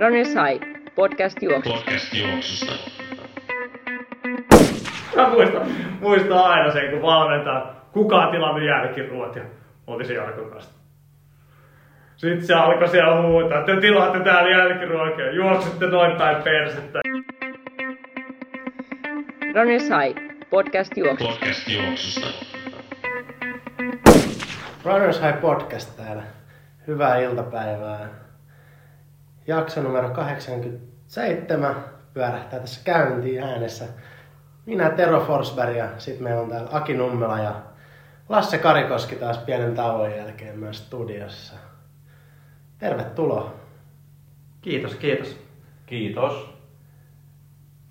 Runners High, podcast juoksu. Podcast juoksusta. Mä muistan, muistan aina sen, kun valmentaa, kuka on tilannut jälkiruot ja oltiin se Jarkon kanssa. Sitten se alkoi siellä huutaa, te tilaatte täällä jälkiruokia, juoksette noin päin persettä. Runners High, podcast juoksu. Podcast juoksusta. Runners High Podcast täällä. Hyvää iltapäivää. Jakso numero 87 pyörähtää tässä käyntiin äänessä. Minä Tero Forsberg ja sitten meillä on täällä Aki Nummela ja Lasse Karikoski taas pienen tauon jälkeen myös studiossa. Tervetuloa. Kiitos, kiitos. Kiitos.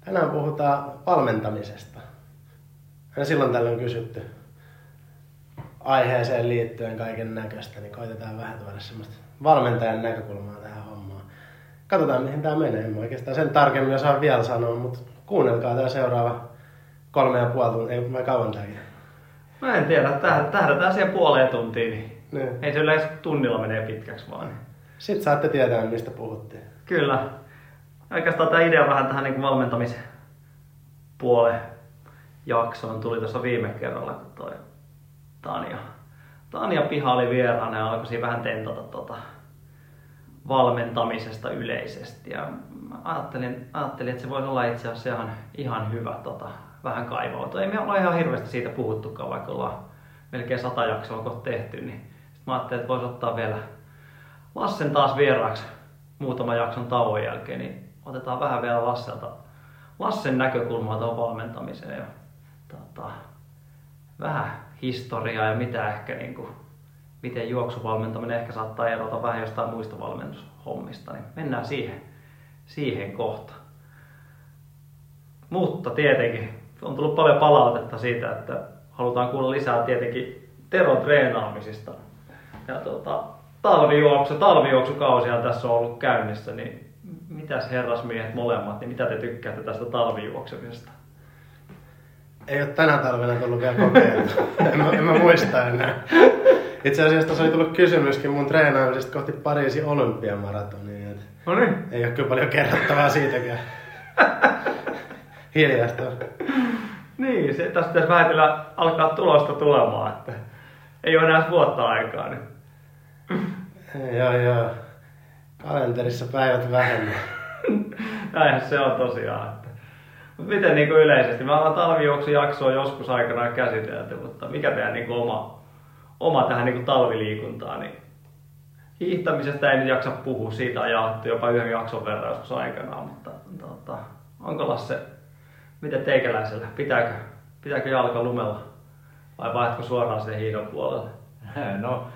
Tänään puhutaan valmentamisesta. Aina silloin tällöin kysytty aiheeseen liittyen kaiken näköistä, niin koitetaan vähän tuoda semmoista valmentajan näkökulmaa. Katsotaan mihin tämä menee. En mä oikeastaan sen tarkemmin osaa vielä sanoa, mutta kuunnelkaa tämä seuraava kolme ja puoli tuntia, ei vai kauan tämäkin. Mä en tiedä, täh- tähdätään siihen puoleen tuntiin, niin Niin. ei se yleensä tunnilla menee pitkäksi vaan. Sitten saatte tietää, mistä puhuttiin. Kyllä. Oikeastaan tämä idea vähän tähän niin valmentamisen puolen jaksoon tuli tuossa viime kerralla, kun toi Tanja, Tanja Piha oli vieraana ja alkoi vähän tentata tota valmentamisesta yleisesti. Ja ajattelin, ajattelin, että se voisi olla itse asiassa ihan, ihan hyvä tota, vähän kaivautua. Ei me olla ihan hirveästi siitä puhuttukaan, vaikka ollaan melkein sata jaksoa kohta tehty, niin sit mä ajattelin, että voisi ottaa vielä Lassen taas vieraaksi muutaman jakson tauon jälkeen, niin otetaan vähän vielä Lasselta, Lassen näkökulmaa tuohon valmentamiseen ja tota, vähän historiaa ja mitä ehkä niin kuin, miten juoksuvalmentaminen ehkä saattaa erota vähän jostain muista valmennushommista, niin mennään siihen, siihen kohta. Mutta tietenkin on tullut paljon palautetta siitä, että halutaan kuulla lisää tietenkin Teron treenaamisista. Ja tota, talvijuoksu, talvijuoksukausia tässä on ollut käynnissä, niin mitäs herrasmiehet molemmat, niin mitä te tykkäätte tästä talvijuoksemisesta? Ei ole tänä talvena tullut vielä kokeiltu. en, en mä muista enää. Itse asiassa tuossa oli tullut kysymyskin mun treenaamisesta kohti Pariisin olympiamaratonia. No niin. Ei ole kyllä paljon kerrottavaa siitäkään. Hiljasta. Niin, se, tästä pitäisi vähitellen alkaa tulosta tulemaan, että ei ole enää vuotta aikaa. Niin. Joo, joo. Kalenterissa päivät vähemmän. Näinhän se on tosiaan. Että. Mut miten niin kuin yleisesti? Me ollaan talvijuoksujaksoa joskus aikanaan käsitelty, mutta mikä teidän niin kuin oma, oma tähän niin kuin talviliikuntaan? Niin hiihtämisestä ei nyt jaksa puhua, siitä on jaettu jopa yhden jakson verran joskus aikanaan, mutta tota, onko Lasse, miten teikäläisellä, pitääkö, pitääkö jalka lumella vai vaihdatko suoraan sen hiidon puolelle? No,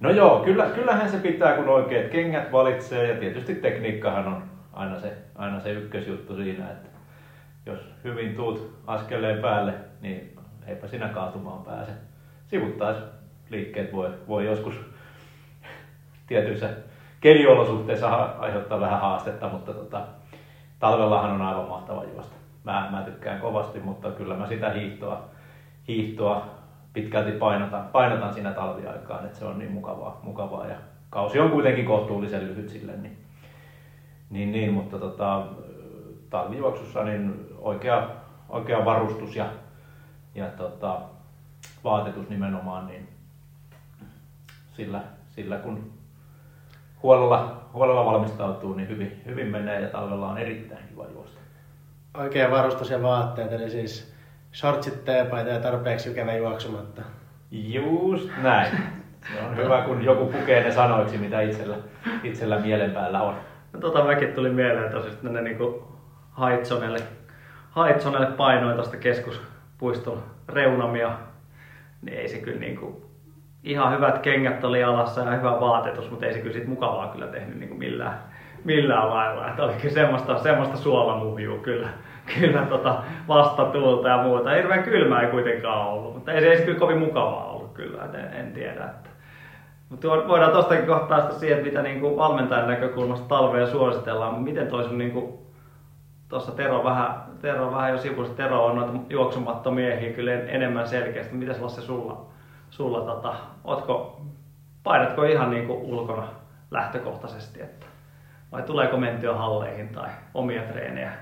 no joo, kyllä, kyllähän se pitää, kun oikeat kengät valitsee ja tietysti tekniikkahan on aina se, aina se ykkösjuttu siinä, että jos hyvin tuut askeleen päälle, niin eipä sinä kaatumaan pääse. Sivuttaisliikkeet voi, voi joskus tietyissä keliolosuhteissa aiheuttaa vähän haastetta, mutta tota, talvellahan on aivan mahtava juosta. Mä, mä tykkään kovasti, mutta kyllä mä sitä hiihtoa, hiihtoa pitkälti painotan, painotan siinä talviaikaan, että se on niin mukavaa, mukavaa ja kausi on kuitenkin kohtuullisen lyhyt sille, niin, niin, niin mutta tota, talvijuoksussa niin oikea, oikea varustus ja, ja tota, vaatetus nimenomaan, niin sillä, sillä kun huolella, huolella valmistautuu, niin hyvin, hyvin menee ja talvella on erittäin kiva juosta. Oikea varustus ja vaatteet, eli siis shortsit, teepaita ja tarpeeksi jykevä juoksumatta. Just näin. Se on hyvä, kun joku pukee ne sanoiksi, mitä itsellä, itsellä mielen päällä on. No, tota mäkin tuli mieleen tosiaan, että ne niinku Haitsonelle, Haitsonelle painoin tuosta keskuspuiston reunamia, niin ei se kyllä niinku, ihan hyvät kengät oli alassa ja hyvä vaatetus, mutta ei se kyllä sit mukavaa kyllä tehnyt niinku millään, millään lailla. Että oli kyllä semmoista, semmoista suolamuhjua kyllä, kyllä tota vastatuulta ja muuta. Hirveän kylmää ei kuitenkaan ollut, mutta ei se edes kyllä kovin mukavaa ollut kyllä, en, en tiedä. Että. Mutta voidaan tuostakin kohta päästä siihen, mitä niinku valmentajan näkökulmasta talvea suositellaan, mutta miten toi sun niinku, tuossa Tero vähän, Tero vähän jo sivusi, Tero on noita juoksumattomiehiä kyllä en- enemmän selkeästi. Mitäs Lasse sulla, sulla tota, ootko, painatko ihan niinku ulkona lähtökohtaisesti, että vai tuleeko mentyä halleihin tai omia treenejä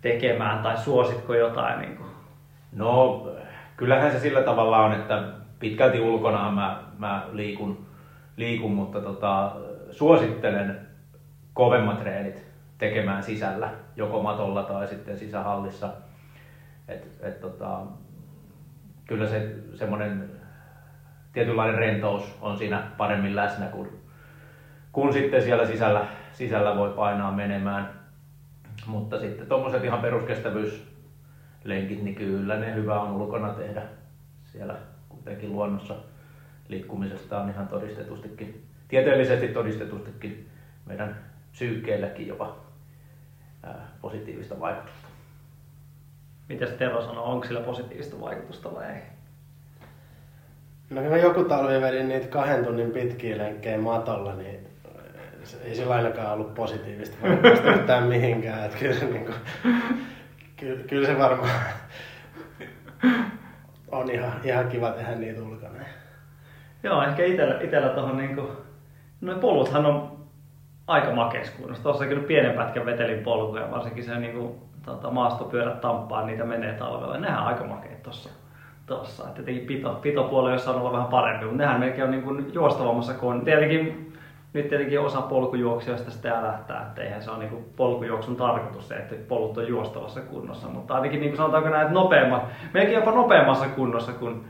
tekemään tai suositko jotain? Niin kuin? No, kyllähän se sillä tavalla on, että pitkälti ulkona mä, mä liikun, liikun, mutta tota, suosittelen kovemmat treenit tekemään sisällä, joko matolla tai sitten sisähallissa. Et, et tota, kyllä se semmoinen tietynlainen rentous on siinä paremmin läsnä, kun, kun sitten siellä sisällä, sisällä voi painaa menemään. Mutta sitten tuommoiset ihan peruskestävyyslenkit, niin kyllä ne hyvä on ulkona tehdä. Siellä kuitenkin luonnossa liikkumisesta on ihan todistetustikin, tieteellisesti todistetustikin meidän psyykkeelläkin jopa positiivista vaikutusta. Mitäs Tero sanoo, onko sillä positiivista vaikutusta vai ei? No kun mä joku talvi vedin niitä kahden tunnin pitkiä lenkkejä matolla, niin se ei sillä ainakaan ollut positiivista vaikutusta yhtään mihinkään. Että kyllä, se niinku, kyllä, kyllä se varmaan on ihan, ihan kiva tehdä niitä ulkona. Joo, ehkä itellä, itellä tuohon niinku, noin poluthan on aika makeis kunnossa. Tuossa kyllä pienen pätkän vetelin polkuja, varsinkin se niinku, tota, maastopyörät tamppaa, niitä menee talvella. Nehän on aika makeet tuossa. Tossa. Et Tietenkin pito, pitopuoli olisi saanut olla vähän parempi, mutta nehän melkein on niin kuin juostavammassa kuin tietenkin nyt tietenkin osa polkujuoksijoista sitä lähtää, että eihän se ole niin polkujuoksun tarkoitus se, että polut on juostavassa kunnossa, mutta ainakin niin kuin sanotaanko näin, että nopeamma, melkein jopa nopeammassa kunnossa kuin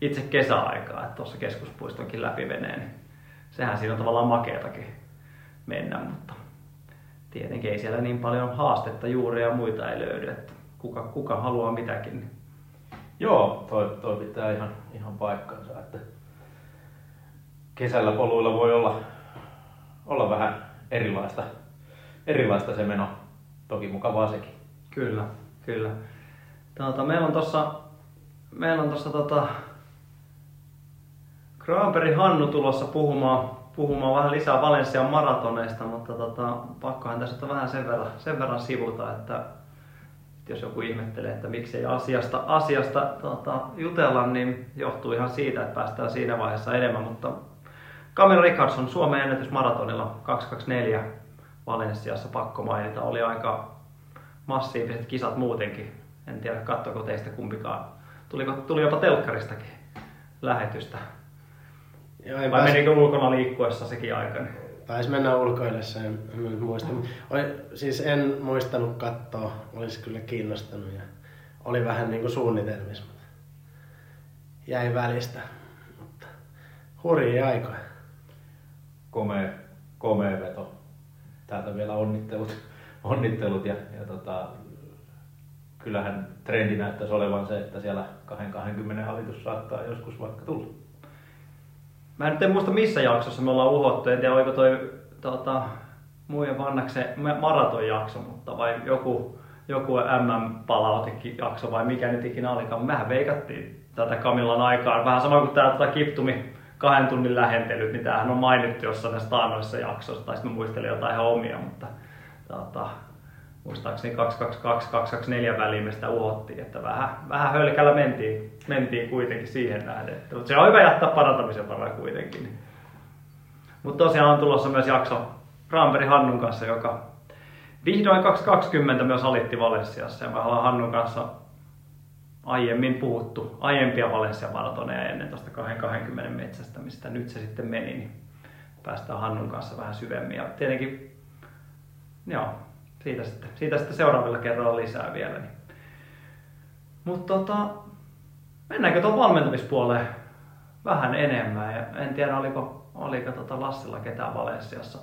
itse kesäaikaa, että tuossa keskuspuistonkin läpi menee, niin sehän siinä on tavallaan makeatakin mennä, mutta tietenkin ei siellä niin paljon haastetta juuri ja muita ei löydy, että kuka, kuka haluaa mitäkin. Joo, toi, toi pitää ihan, ihan paikkansa, että kesällä poluilla voi olla, olla vähän erilaista, erilaista se meno. Toki mukavaa sekin. Kyllä, kyllä. Tuota, meillä on tuossa meillä on tuossa tota, Granberg Hannu tulossa puhumaan, puhumaan vähän lisää Valensian maratoneista, mutta tota, pakkohan tässä nyt vähän sen verran, sen verran sivuta, että jos joku ihmettelee, että miksei asiasta, asiasta tota, jutella, niin johtuu ihan siitä, että päästään siinä vaiheessa enemmän, mutta Camille Richardson Suomen ennätys maratonilla 224 Valensiassa pakko mainita. Oli aika massiiviset kisat muutenkin. En tiedä, katsoko teistä kumpikaan. Tuliko, tuli jopa telkkaristakin lähetystä. Joo, Vai pääs- menikö ulkona liikkuessa sekin aika? niin? Taisi mennä ulkoillessa, en, en nyt muista. Oli, siis en muistanut katsoa, olisi kyllä kiinnostanut ja oli vähän niin kuin suunnitelmissa, mutta jäi välistä. Mutta hurjia aikoja. Komea, komea veto. Täältä vielä onnittelut, onnittelut ja, ja tota, kyllähän trendi näyttäisi olevan se, että siellä 220 hallitus saattaa joskus vaikka tulla. Mä nyt en muista missä jaksossa me ollaan uhottu, en tiedä oliko toi tota, muiden vannaksen maratonjakso, mutta vai joku, joku MM-palautekin jakso vai mikä nyt ikinä olikaan. Mehän veikattiin tätä Kamillan aikaan. Vähän sama kuin tämä tota Kiptumi kahden tunnin lähentelyt, niin tämähän on mainittu jossain näissä taannoissa jaksoissa, tai sitten mä muistelin jotain ihan omia, mutta tota, muistaakseni 222-224 väliin me sitä uhottiin, että vähän, vähän hölkällä mentiin, mentiin kuitenkin siihen nähden. Mutta se on hyvä jättää parantamisen varaa kuitenkin. Mutta tosiaan on tulossa myös jakso Granberg Hannun kanssa, joka vihdoin 2020 myös alitti Valensiassa. Ja me ollaan Hannun kanssa aiemmin puhuttu aiempia Valencia maratoneja ennen tuosta 20 metsästä, mistä nyt se sitten meni, niin päästään Hannun kanssa vähän syvemmin. Ja tietenkin, joo, siitä sitten, siitä sitten seuraavilla kerralla lisää vielä. Niin. Mutta tota, mennäänkö tuon valmentamispuoleen vähän enemmän? Ja en tiedä, oliko, oliko tota Lassilla ketään Valensiassa,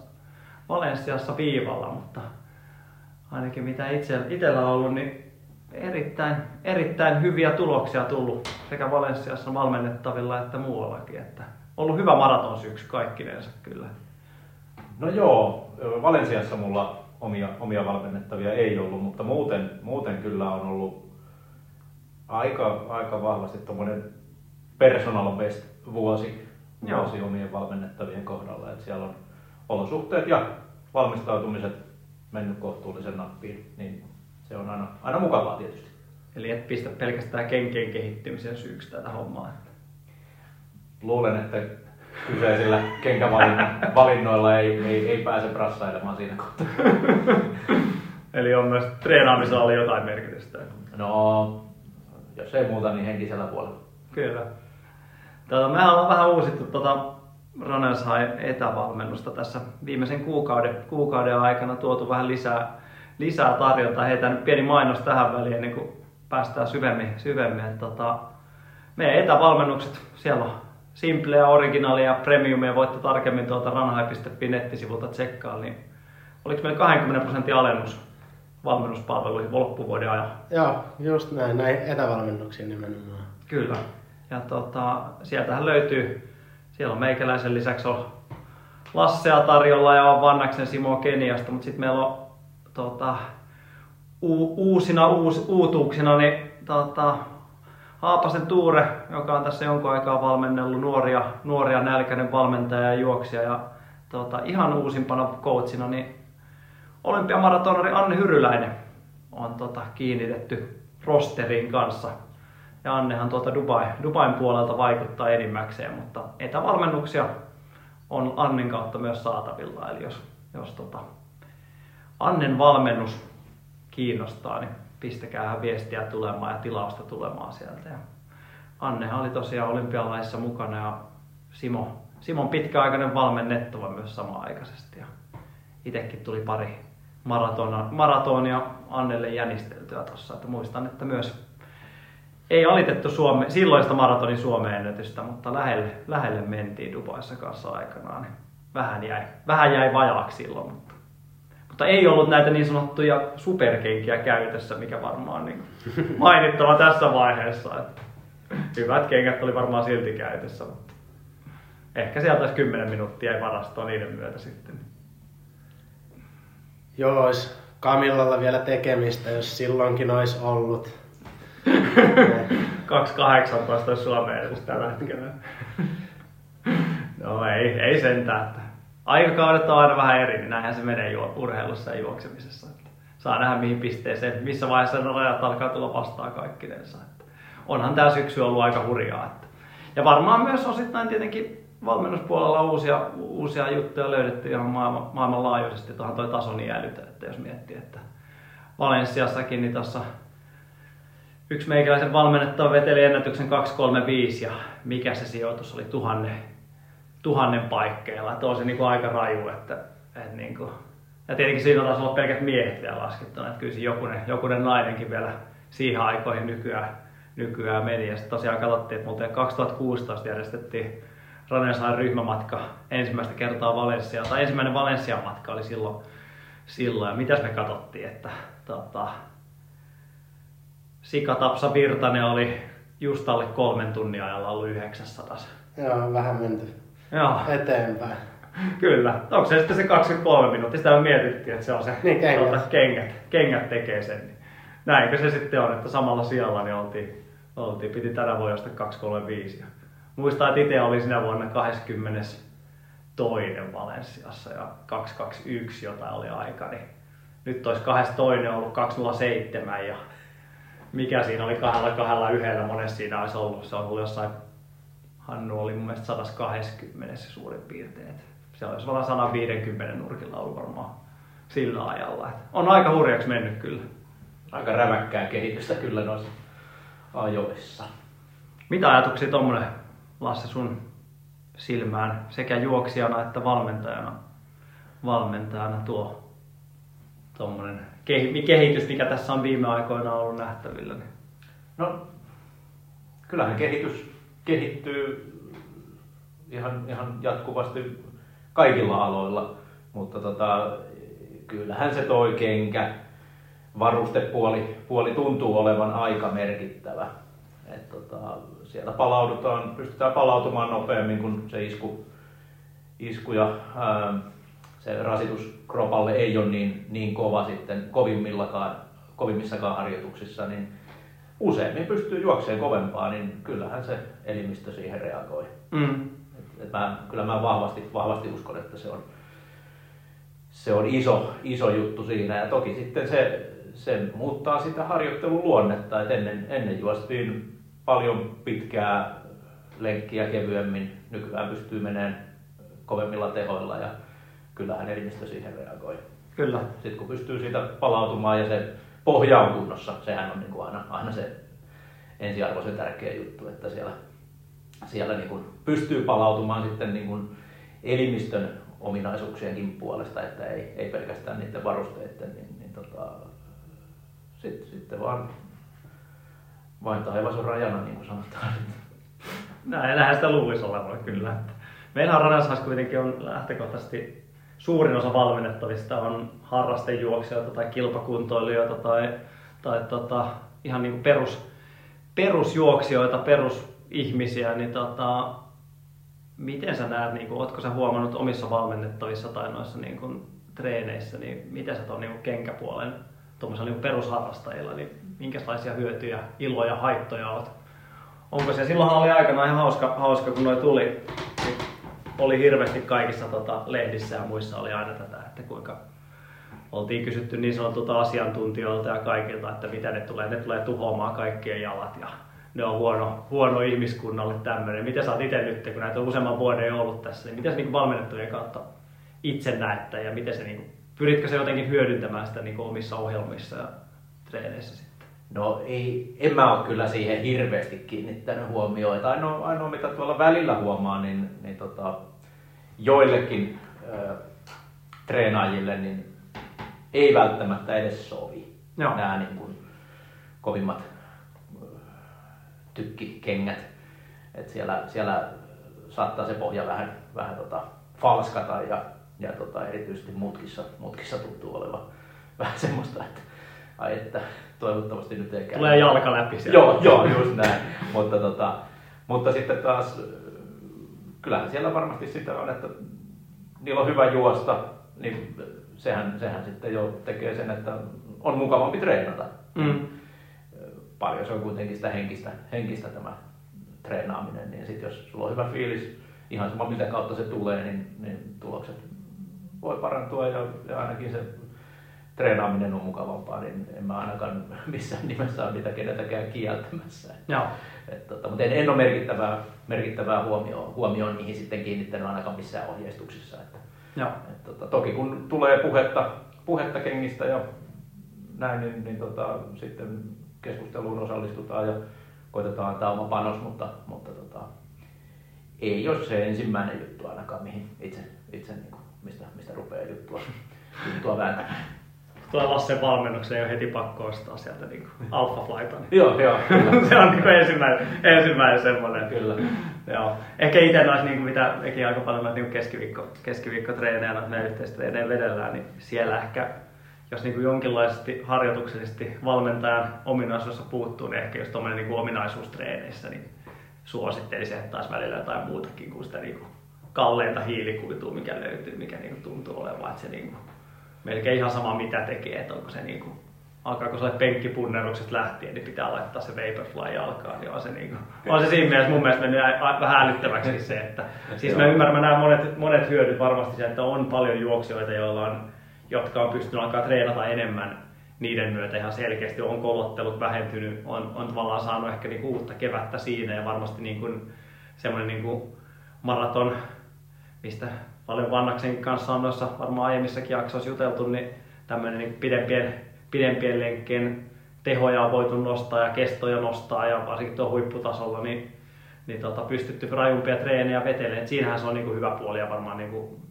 Valensiassa viivalla, mutta ainakin mitä itse, itsellä on ollut, niin erittäin, erittäin hyviä tuloksia tullut sekä Valensiassa valmennettavilla että muuallakin. Että ollut hyvä maraton syksy kaikkinensa kyllä. No joo, Valensiassa mulla omia, omia valmennettavia ei ollut, mutta muuten, muuten kyllä on ollut aika, aika vahvasti tuommoinen personal best vuosi, Joo. vuosi omien valmennettavien kohdalla. Et siellä on olosuhteet ja valmistautumiset mennyt kohtuullisen nappiin, niin se on aina, aina mukavaa tietysti. Eli et pistä pelkästään kenkien kehittymisen syyksi tätä hommaa. Luulen, että kyseisillä kenkävalinnoilla ei, ei, ei pääse brassailemaan siinä kohtaa. Eli on myös treenaamisella oli jotain merkitystä. No, jos ei muuta, niin henkisellä puolella. Kyllä. Tota, mehän ollaan vähän uusittu tota Runners etävalmennusta tässä viimeisen kuukauden, kuukauden aikana tuotu vähän lisää, lisää tarjontaa. Heitän nyt pieni mainos tähän väliin ennen kuin päästään syvemmin. syvemmin. Tota, meidän etävalmennukset, siellä on Simpleä, Originalia ja Premiumia, voitte tarkemmin tuolta ranhai.fi nettisivulta tsekkaa, niin oliko meillä 20 prosentin alennus valmennuspalveluihin loppuvuoden ajan? Joo, just näin, näin etävalmennuksiin nimenomaan. Kyllä. Ja tota, sieltähän löytyy, siellä on meikäläisen lisäksi on Lassea tarjolla ja on Vannaksen Simo Keniasta, mutta sitten meillä on tota, u, uusina uus, uutuuksina niin tota, Haapasen Tuure, joka on tässä jonkun aikaa valmennellut nuoria, nuoria nälkäinen valmentaja ja juoksija ja tota, ihan uusimpana coachina, niin olympiamaratonari Anne Hyryläinen on tota, kiinnitetty rosterin kanssa. Ja Annehan tuolta Dubai, Dubain puolelta vaikuttaa enimmäkseen, mutta etävalmennuksia on Annen kautta myös saatavilla. Eli jos, jos tota, Annen valmennus kiinnostaa, niin pistäkää viestiä tulemaan ja tilausta tulemaan sieltä. Ja Annehan oli tosiaan olympialaissa mukana ja Simo, Simon pitkäaikainen valmennettava myös samaaikaisesti. Ja itsekin tuli pari maratona, maratonia Annelle jänisteltyä tuossa. Että muistan, että myös ei alitettu Suome, silloista maratonin Suomeen ennätystä, mutta lähelle, lähelle mentiin Dubaissa kanssa aikanaan. Niin vähän jäi, vähän jäi vajaaksi silloin, mutta, mutta ei ollut näitä niin sanottuja superkenkiä käytössä, mikä varmaan niin mainittava tässä vaiheessa. Että hyvät kengät oli varmaan silti käytössä, mutta ehkä sieltä olisi 10 minuuttia ei varastoa niiden myötä sitten. Joo, olisi Kamillalla vielä tekemistä, jos silloinkin olisi ollut. 2.18 olisi Suomeen tällä hetkellä. No ei, ei sentään. Aikakaudet on aina vähän eri, niin näinhän se menee juo, urheilussa ja juoksemisessa. Että saa nähdä mihin pisteeseen, missä vaiheessa ne rajat alkaa tulla vastaan kaikkinensa. Että onhan tämä syksy ollut aika hurjaa. Että. Ja varmaan myös osittain tietenkin valmennuspuolella uusia, uusia juttuja löydetty ihan maailman, maailmanlaajuisesti. Tuohan toi taso niin älytä, että jos miettii, että Valenssiassakin niin tuossa yksi meikäläisen valmennettava veteli ennätyksen 235 ja mikä se sijoitus oli tuhannen, tuhannen paikkeilla. Että on se niin kuin aika raju, että, että niin kuin, ja tietenkin siinä taas olla pelkät miehet vielä laskettuna, että kyllä jokunen, jokunen nainenkin vielä siihen aikoihin nykyään, nykyään meni. Ja sitten tosiaan katsottiin, että muuten 2016 järjestettiin Ranesaan ryhmämatka ensimmäistä kertaa Valensia, tai ensimmäinen Valensian matka oli silloin, silloin. ja mitäs me katsottiin, että tota, Sika Tapsa Virtanen oli just alle kolmen tunnin ajalla ollut 900. Joo, vähän menty Joo, eteenpäin. kyllä. Onko se sitten se 23 minuuttia? Sitä mietittiin, että se on se Niin, kengät. Tuota, kengät, kengät tekee sen. Niin näinkö se sitten on, että samalla sijalla niin oltiin, oltiin piti tänä vuonna josta 235. Ja muistan, että itse oli sinä vuonna 20 toinen Valensiassa ja 221 jotain oli aika, niin nyt olisi kahdessa toinen ollut 207 ja mikä siinä oli kahdella kahdella yhdellä, monessa siinä olisi ollut. Se on ollut jossain, Hannu oli mun mielestä 120 suurin piirtein. Et Se olisi varmaan 150 nurkilla ollut varmaan sillä ajalla. Et on aika hurjaksi mennyt kyllä. Aika räväkkää kehitystä kyllä noissa ajoissa. Mitä ajatuksia tuommoinen Lasse sun silmään sekä juoksijana että valmentajana, valmentajana tuo tuommoinen kehitys, mikä tässä on viime aikoina ollut nähtävillä? Niin. No, kyllähän kehitys kehittyy ihan, ihan jatkuvasti kaikilla aloilla, mutta tota, kyllähän se toi kenkä, varustepuoli puoli tuntuu olevan aika merkittävä. Et tota, sieltä palaudutaan, pystytään palautumaan nopeammin, kun se isku, isku ja ää, se rasitus kropalle ei ole niin, niin kova sitten kovimmillakaan, kovimmissakaan harjoituksissa, niin useimmin pystyy juokseen kovempaa, niin kyllähän se elimistö siihen reagoi. Mm. Et, et mä, kyllä mä vahvasti, vahvasti uskon, että se on, se on iso, iso juttu siinä. Ja toki sitten se, se muuttaa sitä harjoittelun luonnetta. Et ennen, ennen juostiin paljon pitkää lenkkiä kevyemmin. Nykyään pystyy menemään kovemmilla tehoilla ja kyllähän elimistö siihen reagoi. Kyllä. Sitten kun pystyy siitä palautumaan ja se pohja on kunnossa, sehän on niin kuin aina, aina se ensiarvoisen tärkeä juttu, että siellä, siellä niin kuin pystyy palautumaan sitten niin kuin elimistön ominaisuuksienkin puolesta, että ei, ei pelkästään niiden varusteiden, niin, niin tota, sitten, sitten vaan vain taivas on rajana, niin kuin sanotaan. Näin, näinhän sitä luulisi olevan kyllä. Meillä Ranasas kuitenkin on lähtökohtaisesti suurin osa valmennettavista on harrastejuoksijoita tai kilpakuntoilijoita tai, tai tota, ihan niin kuin perus, perusjuoksijoita, perusihmisiä, niin tota, miten sä näet, niin kuin, ootko sä huomannut omissa valmennettavissa tai noissa niin kuin, treeneissä, niin miten sä tuon niin kenkäpuolen tuommoisilla niin perusharrastajilla, niin minkälaisia hyötyjä, iloja, haittoja oot? Onko se, silloinhan oli aikana ihan hauska, hauska kun noi tuli, oli hirveästi kaikissa tota, lehdissä ja muissa oli aina tätä, että kuinka oltiin kysytty niin sanotulta asiantuntijoilta ja kaikilta, että mitä ne tulee. Ne tulee tuhoamaan kaikkien jalat ja ne on huono, huono ihmiskunnalle tämmöinen. Miten sä oot itse nyt, kun näitä on useamman vuoden ollut tässä, niin miten se niin valmennettujen kautta itse näette ja miten se, niin kuin, pyritkö se jotenkin hyödyntämään sitä niin omissa ohjelmissa ja treeneissä? No ei, en mä ole kyllä siihen hirveästi kiinnittänyt huomioon. Että ainoa, ainoa mitä tuolla välillä huomaa, niin, niin tota, joillekin ö, treenaajille niin ei välttämättä edes sovi Joo. nämä niin kuin, kovimmat ö, tykkikengät. Et siellä, siellä saattaa se pohja vähän, vähän tota, falskata ja, ja tota, erityisesti mutkissa, mutkissa tuntuu olevan vähän semmoista, että ai että toivottavasti nyt ei käy. Tulee jalka läpi sieltä. Joo, joo, just näin. mutta, tota, mutta sitten taas, kyllähän siellä varmasti sitä on, että niillä on hyvä juosta, niin sehän, sehän sitten jo tekee sen, että on mukavampi treenata. Mm. Paljon se on kuitenkin sitä henkistä, henkistä tämä treenaaminen, niin sitten jos sulla on hyvä fiilis, ihan sama mitä kautta se tulee, niin, niin tulokset voi parantua ja, ja ainakin se treenaaminen on mukavampaa, niin en mä ainakaan missään nimessä ole niitä keneltäkään kieltämässä. Joo. Et, tota, mutta en, en ole merkittävää, merkittävää huomioon, huomioon niihin sitten kiinnittänyt ainakaan missään ohjeistuksissa. Että, Joo. et, tota, toki kun tulee puhetta, puhetta kengistä ja näin, niin, niin tota, sitten keskusteluun osallistutaan ja koitetaan antaa oma panos, mutta, mutta tota, ei ole se ensimmäinen juttu ainakaan, mihin itse, itse niin kuin, mistä, mistä rupeaa juttua, juttua vääntämään. Tulee Lassen valmennukseen jo heti pakko ostaa sieltä niin Alpha Flighta. Niin. Joo, joo, se on niin ensimmäinen, ensimmäinen semmoinen. Kyllä. Joo. Ehkä itse noissa, niin mitä mekin aika paljon noita niin keskiviikko, keskiviikkotreenejä, noita meidän yhteistreenejä vedellään, niin siellä ehkä, jos niin jonkinlaisesti harjoituksellisesti valmentajan ominaisuudessa puuttuu, niin ehkä just tuommoinen niin ominaisuustreeneissä, niin suosittelisin, että taas välillä jotain muutakin kuin sitä niin kalleinta hiilikuitua, mikä löytyy, mikä niin tuntuu olevan, että se niin kuin, melkein ihan sama mitä tekee, että onko se niin kuin, alkaako se penkkipunnerukset lähtien, niin pitää laittaa se Vaporfly jalkaan, niin on se, niin kuin, on se siinä mielessä mun mielestä mennyt vähän älyttäväksi se, että siis mä ymmärrän, mä näen monet, monet hyödyt varmasti se, että on paljon juoksijoita, joilla on, jotka on pystynyt alkaa treenata enemmän niiden myötä ihan selkeästi, on kolottelut vähentynyt, on, on tavallaan saanut ehkä niin uutta kevättä siinä ja varmasti niin kuin, semmoinen niin kuin maraton, mistä paljon Vannaksen kanssa on noissa varmaan aiemmissakin jaksoissa juteltu, niin tämmöinen niin pidempien, pidempien lenkkien tehoja on voitu nostaa ja kestoja nostaa ja varsinkin tuo huipputasolla, niin, niin tota, pystytty rajumpia treenejä vetelemään. Et siinähän se on niin kuin hyvä puoli ja varmaan niin kuin,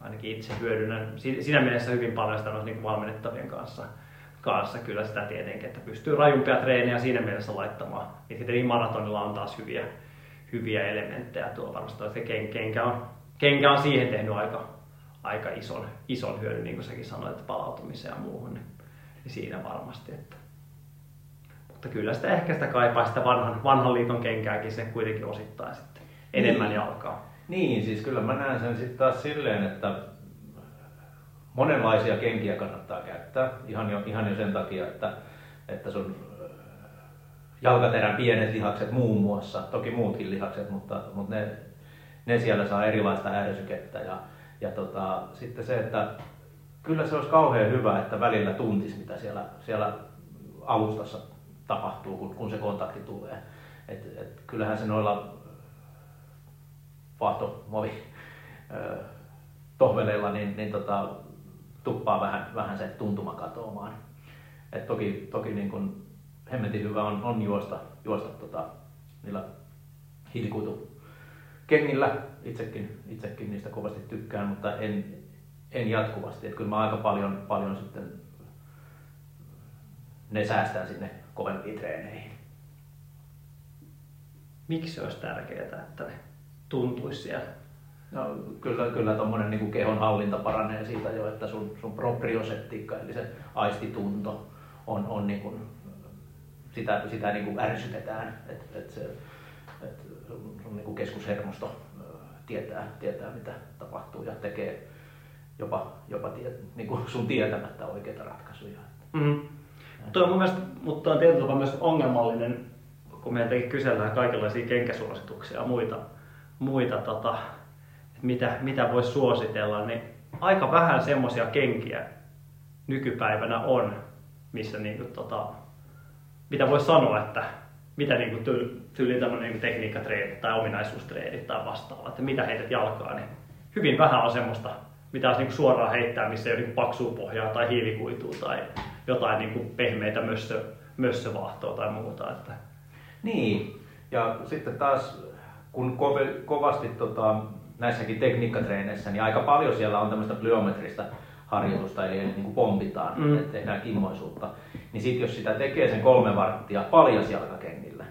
ainakin itse hyödynnän si- siinä mielessä hyvin paljon sitä niin kuin valmennettavien kanssa, kanssa kyllä sitä tietenkin, että pystyy rajumpia treenejä siinä mielessä laittamaan. Ja sitten niin maratonilla on taas hyviä, hyviä elementtejä tuo varmasti, että ken, kenkä on kenkä on siihen tehnyt aika, aika ison, ison hyödyn, niin kuin säkin sanoit, että palautumiseen ja muuhun, niin, niin siinä varmasti. Että. Mutta kyllä sitä ehkä sitä kaipaa sitä vanhan, vanhan liiton kenkääkin se kuitenkin osittain sitten enemmän Niin. jalkaa. Niin, siis kyllä mä näen sen sitten taas silleen, että monenlaisia kenkiä kannattaa käyttää. Ihan jo, ihan jo sen takia, että, että sun äh, jalkaterän pienet lihakset muun muassa, toki muutkin lihakset, mutta, mutta ne, ne siellä saa erilaista ärsykettä. Ja, ja tota, sitten se, että kyllä se olisi kauhean hyvä, että välillä tuntisi, mitä siellä, siellä alustassa tapahtuu, kun, kun se kontakti tulee. Et, et kyllähän se noilla vaahtomuovi ö, tohveleilla, niin, niin tota, tuppaa vähän, vähän se tuntuma katoamaan. Et toki toki niin kun hemmetin hyvä on, on juosta, juosta tota, niillä hiilikuitu kengillä. Itsekin, itsekin niistä kovasti tykkään, mutta en, en jatkuvasti. Et kyllä mä aika paljon, paljon sitten ne säästän sinne kovempiin treeneihin. Miksi se olisi tärkeää, että ne tuntuisi siellä? No, kyllä, kyllä tuommoinen niin kehon hallinta paranee siitä jo, että sun, sun proprioseptiikka, eli se aistitunto, on, on niin kuin, sitä, sitä niin kuin ärsytetään, että et se, et sun, niin kuin keskushermosto tietää, tietää, mitä tapahtuu ja tekee jopa, jopa tie, niin kuin sun tietämättä oikeita ratkaisuja. Mm. Tuo on mun mielestä, mutta on tietyllä tavalla myös ongelmallinen, kun tietenkin kysellään kaikenlaisia kenkäsuosituksia ja muita, muita tota, että mitä, mitä voisi suositella, niin aika vähän semmoisia kenkiä nykypäivänä on, missä niinku, tota, mitä voisi sanoa, että mitä niinku tyl, tyyli tämmöinen niinku tekniikkatreenit tai ominaisuustreenit tai vastaava, että mitä heität jalkaa, niin hyvin vähän on semmoista, mitä olisi niinku suoraan heittää, missä ei ole niinku paksua pohjaa tai hiilikuitua tai jotain niinku pehmeitä mössö, mössövaahtoa tai muuta. Että. Niin, ja sitten taas kun kovasti tota, näissäkin tekniikkatreeneissä, niin aika paljon siellä on tämmöistä plyometristä harjoitusta, eli niin kuin pompitaan, Mm. että tehdään kimmoisuutta. Niin sitten jos sitä tekee sen kolme varttia paljasjalkakengillä,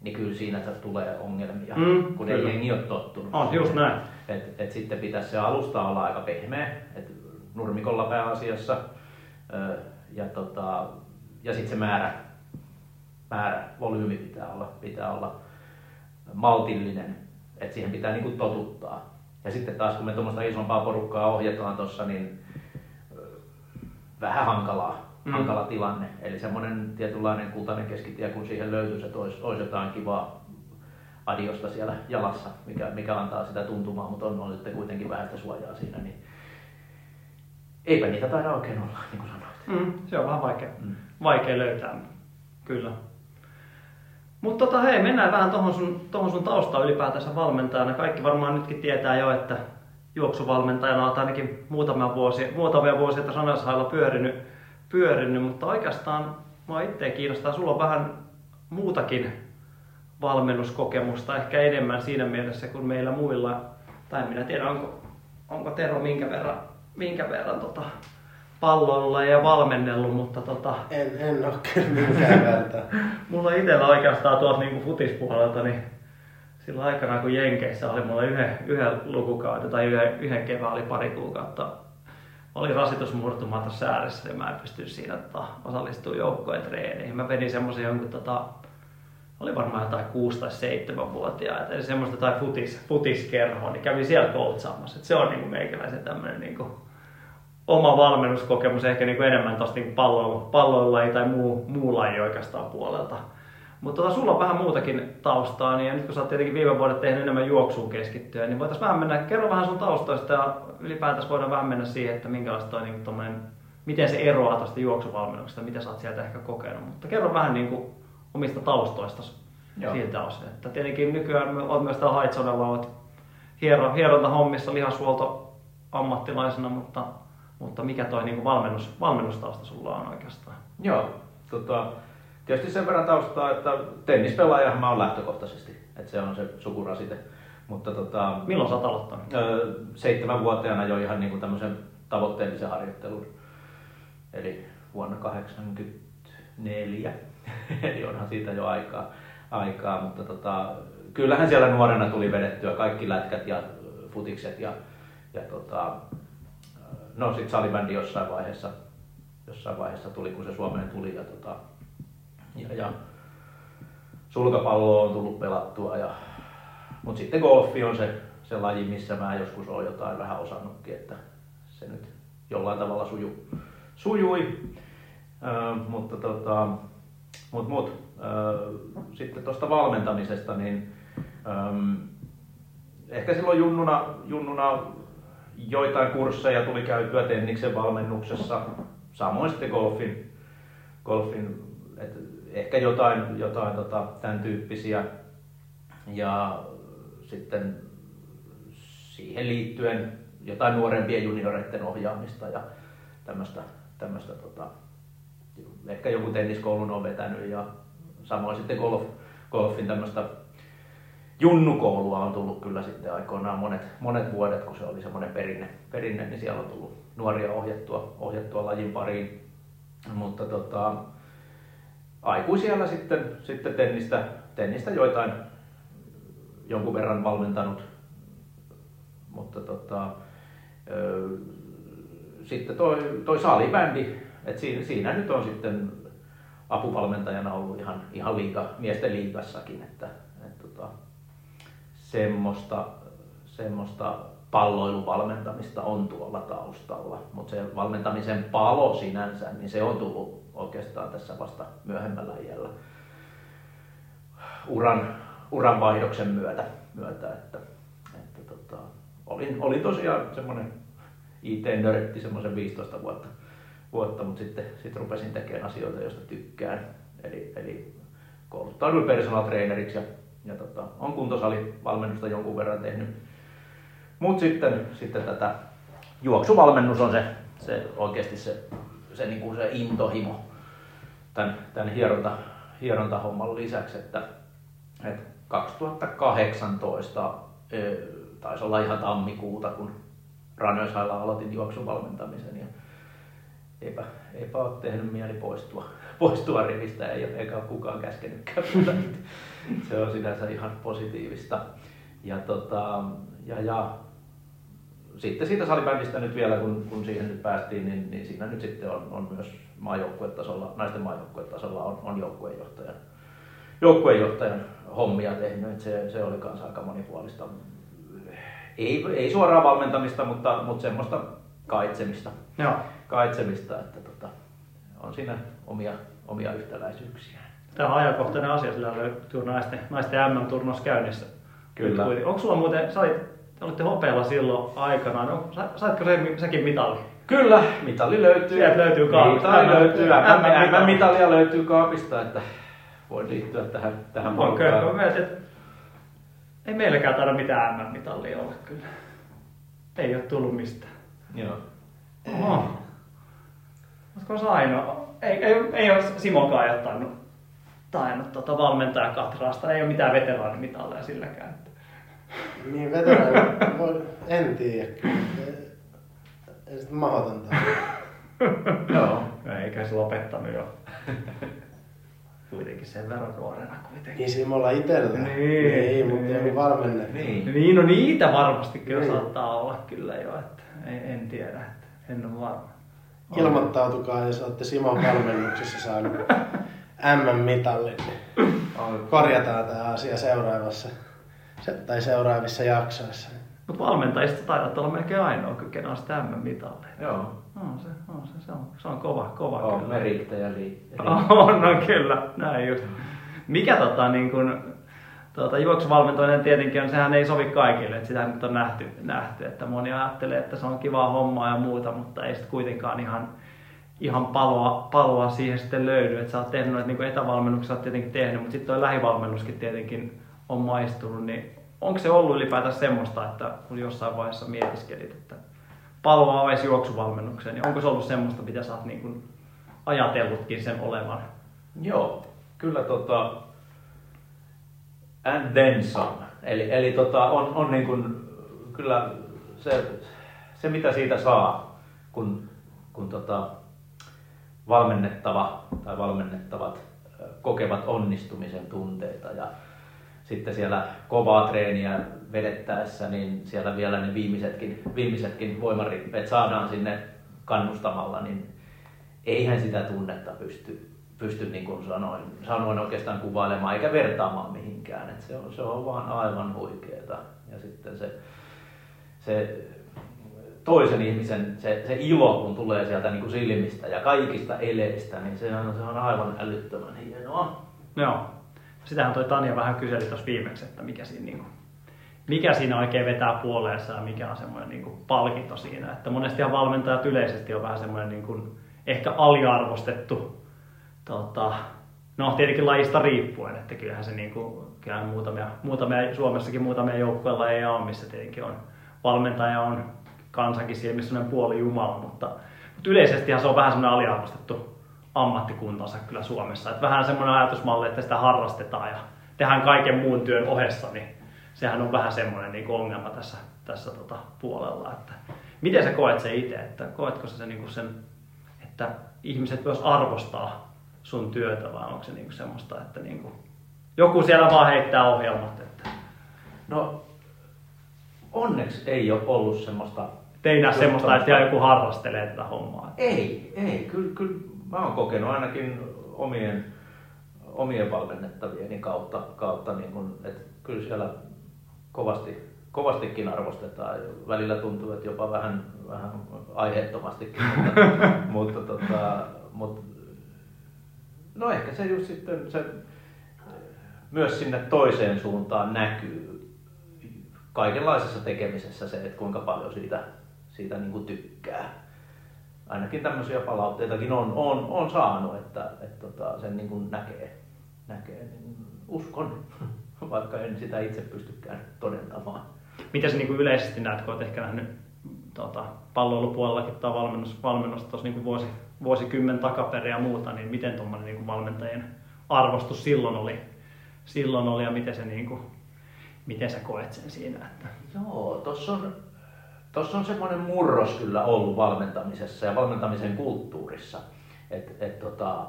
niin kyllä siinä tulee ongelmia, Mm, kun ei kyllä. jengi ole tottunut. On, just näin. Et, et sitten pitäisi se alusta olla aika pehmeä, et nurmikolla pääasiassa. Ö, ja tota, ja sitten se määrä, määrä, volyymi pitää olla, pitää olla maltillinen, että siihen pitää niinku totuttaa. Ja sitten taas kun me tuommoista isompaa porukkaa ohjataan tuossa, niin vähän hankalaa, Mm. hankala tilanne. Eli semmoinen tietynlainen kultainen keskitie, kun siihen löytyisi, että olisi, olisi jotain kivaa adiosta siellä jalassa, mikä, mikä antaa sitä tuntumaa, mutta on, on sitten kuitenkin vähän sitä suojaa siinä, niin eipä niitä taida oikein olla, niin kuin sanoit. Mm, se on vähän vaikea, Mm. vaikea löytää, kyllä. Mutta tota, hei, mennään vähän tuohon sun, tohon sun taustaan ylipäätänsä valmentajana. Kaikki varmaan nytkin tietää jo, että juoksuvalmentajana olet ainakin muutamia vuosia, muutamia vuosia tässä Anashailla pyörinyt, pyörinyt, mutta oikeastaan mua itse kiinnostaa. Sulla on vähän muutakin valmennuskokemusta, ehkä enemmän siinä mielessä kuin meillä muilla. Tai minä tiedä, onko, onko Tero minkä verran, minkä verran tota, palloilla ja valmennellut, mutta tota, En, en ole kyllä minkään verta. mulla itsellä oikeastaan tuolta niin futispuolelta, niin silloin aikana kun Jenkeissä oli mulla yhden, yhden lukukauden tai yhden, yhden kevään oli pari kuukautta oli rasitusmurtuma tuossa ääressä ja mä en pystynyt siinä tota, osallistumaan joukkojen treeniin. Mä vedin semmoisen jonkun tota, oli varmaan jotain 6 tai 7 vuotiaita, eli semmoista tai futis, futiskerhoa, niin kävin siellä koutsaamassa. Se on niinku meikäläisen tämmöinen niinku oma valmennuskokemus ehkä niinku enemmän tosta niinku pallo, palloilla tai muu, muu laji oikeastaan puolelta. Mutta tota, sulla on vähän muutakin taustaa, niin ja nyt kun sä oot tietenkin viime vuodet tehnyt enemmän juoksuun keskittyä, niin voitaisiin vähän mennä, kerro vähän sun taustoista ja ylipäätänsä voidaan vähän mennä siihen, että minkälaista toi, niin tommonen, miten se eroaa tuosta juoksuvalmennuksesta, mitä sä oot sieltä ehkä kokenut. Mutta kerro vähän niin kuin omista taustoista siltä osin. Että tietenkin nykyään me- oot myös täällä Haitsonella, oot hiero, hierontahommissa lihashuolto ammattilaisena, mutta, mutta mikä toi niin kuin valmennus, valmennustausta sulla on oikeastaan? Joo, tota, tietysti sen verran taustaa, että tennispelaajahan mä oon lähtökohtaisesti, että se on se sukurasite. Mutta tota, Milloin sä oot aloittanut? Öö, seitsemänvuotiaana jo ihan niin kuin tämmöisen tavoitteellisen harjoittelun. Eli vuonna 1984. Eli onhan siitä jo aikaa, aikaa mutta tota, kyllähän siellä nuorena tuli vedettyä kaikki lätkät ja futikset ja, ja tota, no sit salibändi jossain vaiheessa, jossain vaiheessa tuli, kun se Suomeen tuli ja, tota, ja, ja sulkapalloa on tullut pelattua ja mutta sitten golfi on se, se laji, missä mä joskus olen jotain vähän osannutkin, että se nyt jollain tavalla suju, sujui. Ö, mutta tota, mut, mut, ö, sitten tuosta valmentamisesta, niin ö, ehkä silloin junnuna, junnuna joitain kursseja tuli käytyä Tenniksen valmennuksessa, samoin sitten golfin, golfin et ehkä jotain, jotain tota, tämän tyyppisiä. Ja sitten siihen liittyen jotain nuorempien junioreiden ohjaamista ja tämmöistä, tämmöistä tota, ehkä joku tenniskoulun on vetänyt ja samoin sitten golf, golfin tämmöistä junnukoulua on tullut kyllä sitten aikoinaan monet, monet vuodet, kun se oli semmoinen perinne, perinne, niin siellä on tullut nuoria ohjattua, ohjattua lajin pariin. Mutta tota, aikuisiellä sitten, sitten tennistä, tennistä joitain jonkun verran valmentanut, mutta tota, ö, sitten toi, toi salibändi, että siinä, siinä nyt on sitten apuvalmentajana ollut ihan, ihan liiga, miesten liigassakin, että, että tota, semmoista, semmoista palloiluvalmentamista on tuolla taustalla, mutta se valmentamisen palo sinänsä, niin se on tullut oikeastaan tässä vasta myöhemmällä iällä uran, uran vaihdoksen myötä, myötä että, että tota, olin, olin tosiaan semmoinen IT-nörtti semmoisen 15 vuotta, vuotta mutta sitten sit rupesin tekemään asioita, joista tykkään. Eli, eli kouluttauduin personal traineriksi ja, ja tota, on kuntosalivalmennusta jonkun verran tehnyt. Mutta sitten, sitten tätä juoksuvalmennus on se, se oikeasti se, se, niin kuin se intohimo tämän, tämän hieronta, hierontahomman lisäksi, että, että 2018 taisi olla ihan tammikuuta, kun Ranösailla aloitin juoksuvalmentamisen ja eipä, eipä ole tehnyt mieli poistua, poistua rivistä ei, eikä ole kukaan käskenytkään. se on sinänsä ihan positiivista. Ja, tota, ja, ja sitten siitä salibändistä nyt vielä, kun, kun siihen nyt päästiin, niin, niin siinä nyt sitten on, on myös maajoukkuetasolla, naisten maajoukkuetasolla on, on joukkueenjohtajan, joukkueenjohtajan hommia tehnyt. että se, se oli kanssa aika monipuolista. Ei, ei suoraa valmentamista, mutta, mutta semmoista kaitsemista. Joo. kaitsemista että tota, on siinä omia, omia yhtäläisyyksiä. Tämä on ajankohtainen asia, sillä löytyy naisten, naisten MM-turnaus käynnissä. Kyllä. Onko sulla muuten, sait, olitte hopealla silloin aikanaan, no, saitko se, sekin mitali? Kyllä, mitali löytyy. Sieltä löytyy kaapista. Mitali löytyy. MM-mitali. MM-mitalia löytyy kaapista, että voi liittyä tähän, tähän Okei, porukkaan. okay, okay. ei meilläkään taida mitään MM-mitalia olla kyllä. Ei ole tullut mistään. Joo. Oho. Olisiko se ainoa? Ei, ei, ei ole Simokaan ole tainnut, tainnut tota valmentaja katraasta. Ei ole mitään veteraanimitalleja silläkään. Niin veteraani, voi- en tiedä. Ei- Ei sit mahdotonta. Joo. Eikä se lopettanut jo. Kuitenkin sen verran nuorena kuitenkin. Niin Simolla itellä. Niin, niin mutta niin. joku valmennettu. Niin. Niin, no niitä varmasti kyllä Niin. saattaa olla kyllä jo, että en, en tiedä, että en ole varma. Ilmoittautukaa, jos olette Simon valmennuksessa saanut MM-mitallin. niin Korjataan tämä asia seuraavassa se- tai seuraavissa jaksoissa. Mutta valmentajista taidat olla melkein ainoa, kenen on sitä M-mitalle. Joo. On se, on se, se on, se on kova, kova On kyllä. li- On, on kyllä, näin just. Mikä tota, niin kun, tota, juoksuvalmentoinen tietenkin on, sehän ei sovi kaikille, että sitä nyt on nähty, nähty, että moni ajattelee, että se on kivaa hommaa ja muuta, mutta ei sitten kuitenkaan ihan, ihan paloa, paloa siihen sitten löydy, että sä oot tehnyt noita niin etävalmennuksia, oot tietenkin tehnyt, mutta sitten tuo lähivalmennuskin tietenkin on maistunut, niin onko se ollut ylipäätään semmoista, että kun jossain vaiheessa mietiskelit, että paloa olisi juoksuvalmennukseen, niin onko se ollut semmoista, mitä sä oot niin kuin ajatellutkin sen olevan? Joo, kyllä tota, and then some. Eli, eli tota, on, on niin kuin, kyllä se, se, mitä siitä saa, kun, kun tota, valmennettava tai valmennettavat kokevat onnistumisen tunteita ja sitten siellä kovaa treeniä vedettäessä, niin siellä vielä ne viimeisetkin, viimeisetkin voimarippeet saadaan sinne kannustamalla, niin eihän sitä tunnetta pysty, pysty niin kuin sanoin, sanoin oikeastaan kuvailemaan eikä vertaamaan mihinkään. Et se, on, se on vaan aivan huikeeta. Ja sitten se, se toisen ihmisen se, se ilo, kun tulee sieltä niin kuin silmistä ja kaikista eleistä, niin se on, se on aivan älyttömän hienoa. Joo. Sitähän toi Tanja vähän kyseli tuossa viimeksi, että mikä siinä, niin kuin, mikä siinä oikein vetää puoleensa ja mikä on semmoinen niin palkinto siinä. Että monestihan valmentajat yleisesti on vähän semmoinen niin kuin, ehkä aliarvostettu, tota, no tietenkin lajista riippuen, että kyllähän se niin kuin, kyllähän muutamia, muutamia, Suomessakin muutamia joukkueella ei ole, missä tietenkin on, valmentaja on kansankin sellainen puoli jumala, mutta, mutta yleisestihan se on vähän semmoinen aliarvostettu ammattikuntansa kyllä Suomessa. Että vähän semmoinen ajatusmalli, että sitä harrastetaan ja tehdään kaiken muun työn ohessa, niin sehän on vähän semmoinen niin ongelma tässä, tässä tota puolella. Että miten sä koet se itse, että koetko sä sen, niin sen, että ihmiset myös arvostaa sun työtä vai onko se niin semmoista, että niin kuin, joku siellä vaan heittää ohjelmat, että No, onneksi ei ole ollut semmoista... Just semmoista, että joku harrastelee tätä hommaa. Ei, ei. Kyllä, kyllä mä oon kokenut ainakin omien, omien valmennettavieni kautta, kautta niin kun, että kyllä siellä kovasti, kovastikin arvostetaan. Välillä tuntuu, että jopa vähän, vähän aiheettomastikin, mutta, mutta, tota, mutta no ehkä se just sitten se myös sinne toiseen suuntaan näkyy kaikenlaisessa tekemisessä se, että kuinka paljon siitä, siitä niin kuin tykkää. Ainakin tämmöisiä palautteitakin on, on, on saanut, että, että tota, sen niin kuin näkee, näkee niin uskon, vaikka en sitä itse pystykään todentamaan. Miten sä niin kuin yleisesti näet, kun olet ehkä nähnyt tota, palloilupuolellakin tai valmennus, valmennusta tuossa niin vuosi, vuosikymmen takaperin ja muuta, niin miten tuommoinen niin valmentajien arvostus silloin oli, silloin oli ja miten, se, niin kuin, miten sä koet sen siinä? Että... Joo, tuossa on, tossa on semmoinen murros kyllä ollut valmentamisessa ja valmentamisen kulttuurissa. Et, et tota,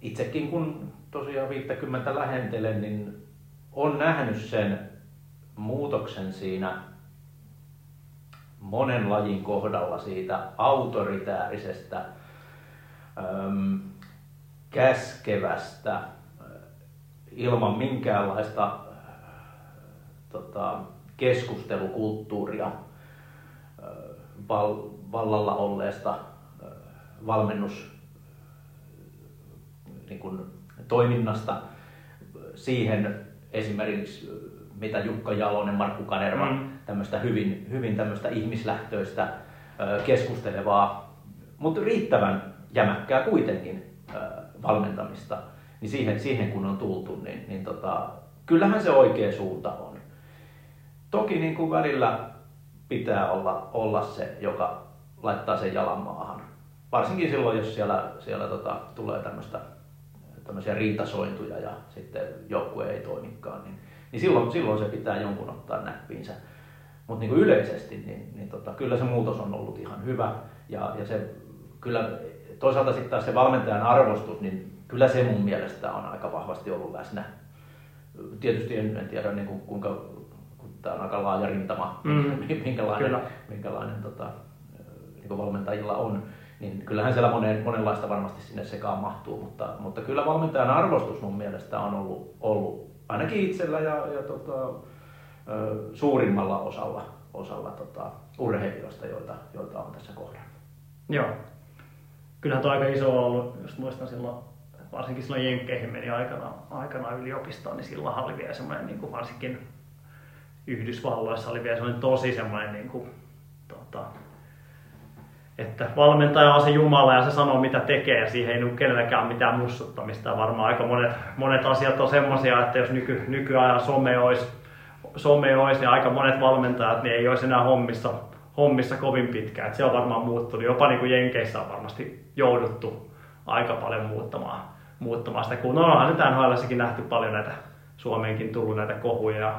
itsekin kun tosiaan 50 lähentelen, niin on nähnyt sen muutoksen siinä monen lajin kohdalla siitä autoritäärisestä, äm, käskevästä, ilman minkäänlaista äh, tota, keskustelukulttuuria val, vallalla olleesta valmennus niin kuin, toiminnasta siihen esimerkiksi mitä Jukka Jalonen, Markku Kanerva, Mm. mm. tämmöistä hyvin, hyvin tämmöistä ihmislähtöistä keskustelevaa, mutta riittävän jämäkkää kuitenkin valmentamista, niin siihen, siihen kun on tultu, niin, niin tota, kyllähän se oikea suunta on. Toki niin kuin välillä pitää olla, olla se, joka laittaa sen jalan maahan. Varsinkin silloin, jos siellä, siellä tota, tulee tämmöistä tämmöisiä riitasointuja ja sitten joukkue ei toimikaan, niin, niin silloin, silloin se pitää jonkun ottaa näppiinsä. Mutta niin yleisesti, niin, niin tota, kyllä se muutos on ollut ihan hyvä. Ja, ja se, kyllä toisaalta sitten taas se valmentajan arvostus, niin kyllä se mun mielestä on aika vahvasti ollut läsnä. Tietysti en, en tiedä niin kuin, kuinka, tämä on aika laaja rintama, Mm. minkälainen, Kyllä. minkälainen tota, niin valmentajilla on, niin kyllähän siellä monen, monenlaista varmasti sinne sekaan mahtuu, mutta, mutta kyllä valmentajan arvostus mun mielestä on ollut, ollut ainakin itsellä ja, ja tota, suurimmalla osalla, osalla tota, urheilijoista, joita, joita on tässä kohdannut. Joo. Kyllähän tuo aika iso ollut, jos muistan silloin, varsinkin silloin Jenkkeihin meni aikana, aikana yliopistoon, niin silloin oli vielä semmoinen, niin kuin varsinkin Yhdysvalloissa oli vielä semmoinen tosi semmoinen, niin kuin, tota, että valmentaja on se Jumala ja se sanoo mitä tekee ja siihen ei ole kenelläkään mitään mussuttamista. Ja varmaan aika monet, monet asiat on semmoisia, että jos nyky, nykyajan some olisi, some olisi, niin aika monet valmentajat niin ei olisi enää hommissa, hommissa kovin pitkään. Että se on varmaan muuttunut. Jopa niin kuin Jenkeissä on varmasti jouduttu aika paljon muuttamaan, muuttamaan sitä. Kun onhan nyt NHLssäkin nähty paljon näitä, Suomeenkin tullut näitä kohuja ja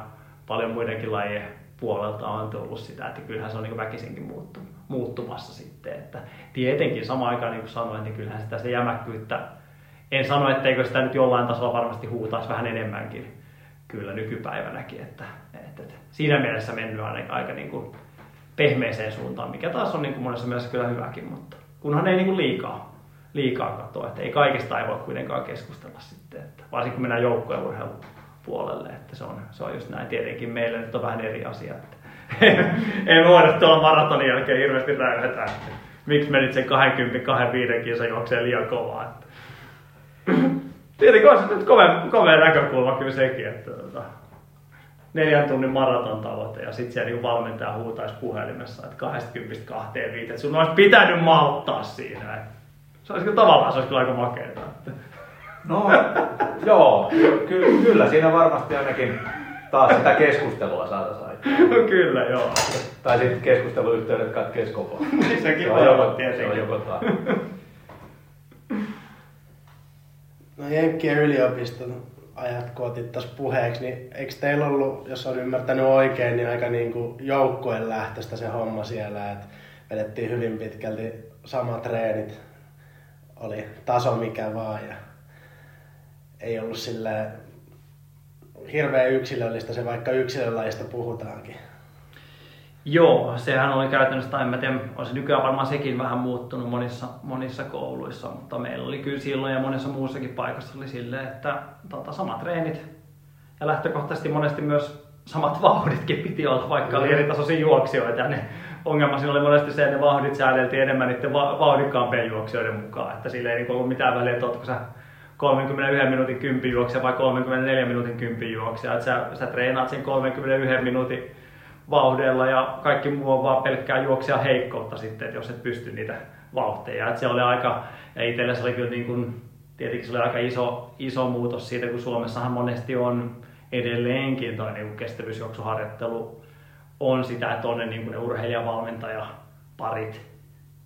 paljon muidenkin lajien puolelta on tullut sitä, että kyllähän se on niin väkisinkin muuttu, muuttumassa sitten. Että tietenkin samaan aikaan, niin kuin sanoin, niin kyllähän sitä, sitä jämäkkyyttä, en sano, etteikö sitä nyt jollain tasolla varmasti huutaisi vähän enemmänkin kyllä nykypäivänäkin, että, että, että siinä mielessä mennyt aika, aika niin kuin pehmeeseen suuntaan, mikä taas on niin kuin monessa mielessä kyllä hyväkin, mutta kunhan ei niin kuin liikaa, liikaa katsoa, että ei kaikesta ei voi kuitenkaan keskustella sitten, että varsinkin kun mennään joukkojen urheilun puolelle, että se on, se on just näin. Tietenkin meillä nyt on vähän eri asia, että ei voida tuolla maratonin jälkeen hirveästi räyhätä, että miksi menit sen 20-25 kilsa juokseen liian kovaa. Että. Tietenkin on se nyt komea, komea näkökulma kyllä sekin, että tota, neljän tunnin maraton tavoite ja sitten siellä niinku valmentaja huutaisi puhelimessa, että 20 kahteen viiteen, että sun olisi pitänyt malttaa siinä. Se olisi tavallaan se olisi kyllä aika makeeta. Että. No, joo, ky- kyllä siinä varmasti ainakin taas sitä keskustelua saataisiin aikaan. Kyllä, joo. Tai sitten keskusteluyhteydet katkees kokonaan. Sekin Se voi on joko, se tietenkin. on joko tai. No Jenkkien yliopiston ajat, kun otit tuossa puheeksi, niin eikö teillä ollut, jos on ymmärtänyt oikein, niin aika niin kuin joukkueen lähtöstä se homma siellä, että vedettiin hyvin pitkälti samat treenit, oli taso mikä vaan ja ei ollut sille hirveän yksilöllistä se, vaikka yksilölajista puhutaankin. Joo, sehän oli käytännössä, tai en mä tiedä, on se nykyään varmaan sekin vähän muuttunut monissa, monissa kouluissa, mutta meillä oli kyllä silloin ja monessa muussakin paikassa oli silleen, että tota, samat treenit ja lähtökohtaisesti monesti myös samat vauhditkin piti olla, vaikka oli eri tasoisia juoksijoita. Ja ne, ongelma siinä oli monesti se, että ne vauhdit säädeltiin enemmän niiden va- vauhdikkaampien juoksijoiden mukaan, että sillä ei niin ollut mitään väliä, että ootko sä 31 minuutin kympin juoksija vai 34 minuutin kympin juoksija, että sä, sä treenaat sen 31 minuutin vauhdilla ja kaikki muu on vaan pelkkää juoksia heikkoutta sitten, että jos et pysty niitä vauhteja. Että se oli aika, ja itselle se oli kyllä niin kuin, tietenkin se oli aika iso, iso muutos siitä, kun Suomessahan monesti on edelleenkin toi niin kestävyysjuoksuharjoittelu on sitä, että on ne, niin kuin ne urheilijavalmentaja parit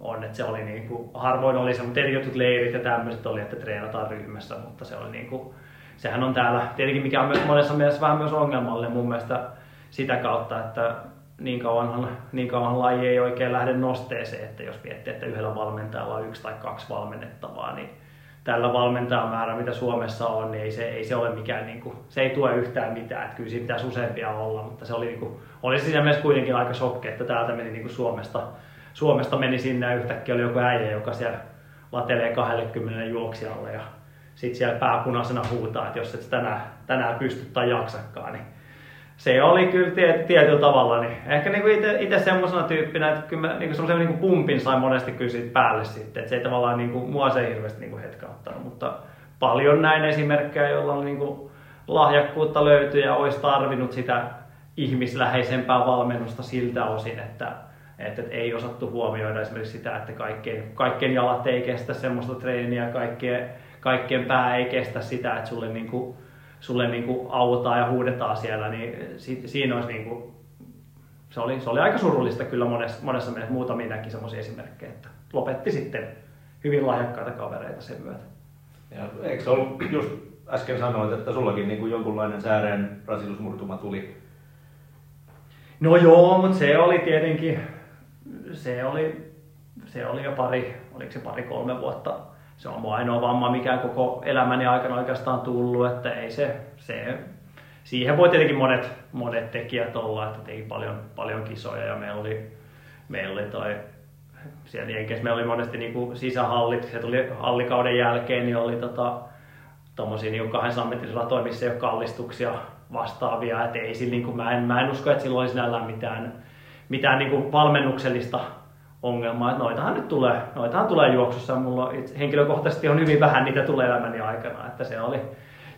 on, että se oli niin kuin, harvoin oli se, mutta jotkut leirit ja tämmöiset oli, että treenataan ryhmässä, mutta se oli niin kuin, sehän on täällä, tietenkin mikä on myös monessa mielessä vähän myös ongelmallinen mun mielestä sitä kautta, että niin kauanhan, niin kauanhan laji ei oikein lähde nosteeseen, että jos miettii, että yhdellä valmentajalla on yksi tai kaksi valmennettavaa, niin tällä valmentajamäärä, mitä Suomessa on, niin ei se, ei se ole mikään, niin kuin, se ei tue yhtään mitään, että kyllä siinä pitäisi useampia olla, mutta se oli, niin kuin, oli siinä mielessä kuitenkin aika shokki, että täältä meni niin kuin Suomesta, Suomesta meni sinne ja yhtäkkiä oli joku äijä, joka siellä latelee 20 juoksijalle ja sitten siellä pääpunaisena huutaa, että jos et tänään, tänään pysty tai jaksakaan, niin se oli kyllä tie, tietyllä tavalla. Niin ehkä niin itse semmoisena tyyppinä, että kyllä mä niin semmoisen niin pumpin sain monesti kyllä siitä päälle sitten. Että se ei tavallaan niin kuin, mua se ei hirveästi niin hetkauttanut, mutta paljon näin esimerkkejä, joilla on niin kuin, lahjakkuutta löytyy ja olisi tarvinnut sitä ihmisläheisempää valmennusta siltä osin, että, että ei osattu huomioida esimerkiksi sitä, että kaikkien, kaikkien jalat ei kestä semmoista treeniä, kaikkien, kaikkien pää ei kestä sitä, että sulle niin kuin, sulle niin kuin autaa ja huudetaan siellä, niin si, siinä olisi niin kuin, se, oli, se oli aika surullista kyllä monessa, monessa mielessä muutamia näki semmoisia esimerkkejä, että lopetti sitten hyvin lahjakkaita kavereita sen myötä. Ja eikö se ollut, just äsken sanoit, että sullakin niin kuin jonkunlainen sääreen rasitusmurtuma tuli? No joo, mutta se oli tietenkin, se oli, se oli jo pari, oliko se pari kolme vuotta. Se on mun ainoa vamma, mikä koko elämäni aikana oikeastaan tullut, että ei se, se siihen voi tietenkin monet, monet tekijät olla, että teki paljon, paljon kisoja ja meillä oli, meillä oli toi, siellä Jenkeissä meillä oli monesti niin kuin sisähallit, se tuli hallikauden jälkeen, niin oli tota, tommosia niin 200 metrin ratoja, missä ei ole kallistuksia vastaavia, että ei sillä, niin kuin, mä, en, mä en usko, että sillä olisi sinällään mitään, mitään niin kuin valmennuksellista ongelmaa, että noitahan nyt tulee, noitahan tulee juoksussa. Mulla itse, henkilökohtaisesti on hyvin vähän niitä tulee elämäni aikana, että se oli.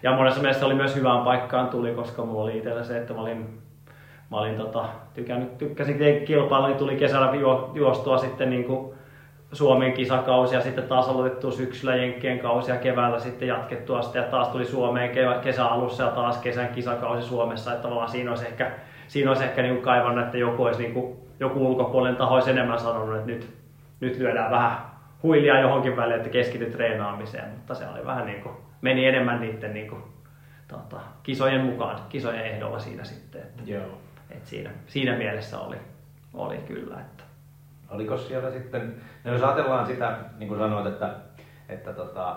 Ja monessa mielessä oli myös hyvään paikkaan tuli, koska mulla oli itsellä se, että mä olin, mä olin tota, tykännyt, tykkäsin kilpailla, niin tuli kesällä juo, juostua sitten niin kuin Suomen kisakausi ja sitten taas aloitettu syksyllä Jenkkien kausi ja keväällä sitten jatkettua sitä ja taas tuli Suomeen kesäalussa ja taas kesän kisakausi Suomessa, että tavallaan siinä olisi ehkä, siinä olisi ehkä niin kaivannut, että joku olisi niin kuin joku ulkopuolinen taho olisi enemmän sanonut, että nyt, nyt lyödään vähän huilia johonkin väliin, että keskity treenaamiseen, mutta se oli vähän niin kuin, meni enemmän niiden niin kuin, tota, kisojen mukaan, kisojen ehdolla siinä sitten. Että, Joo. että siinä, siinä mielessä oli, oli kyllä. Että. Oliko siellä sitten, no jos ajatellaan sitä, niin kuin sanoit, että, että tota,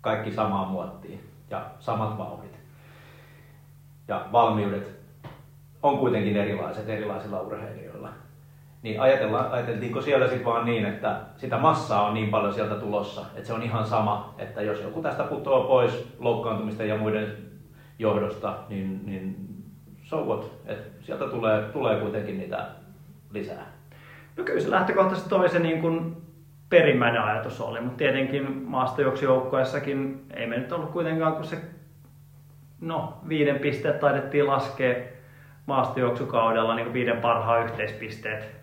kaikki samaan muottiin ja samat vauhdit ja valmiudet on kuitenkin erilaiset erilaisilla urheilijoilla. Niin ajatellaan, ajateltiinko siellä sitten vaan niin, että sitä massaa on niin paljon sieltä tulossa, että se on ihan sama, että jos joku tästä putoaa pois loukkaantumisten ja muiden johdosta, niin, niin so what? että sieltä tulee, tulee kuitenkin niitä lisää. No kyllä se lähtökohtaisesti toi se niin kuin perimmäinen ajatus oli, mutta tietenkin maastojuoksijoukkoessakin ei me nyt ollut kuitenkaan, kun se no, viiden pisteet taidettiin laskea maastojuoksukaudella niin viiden parhaan yhteispisteet,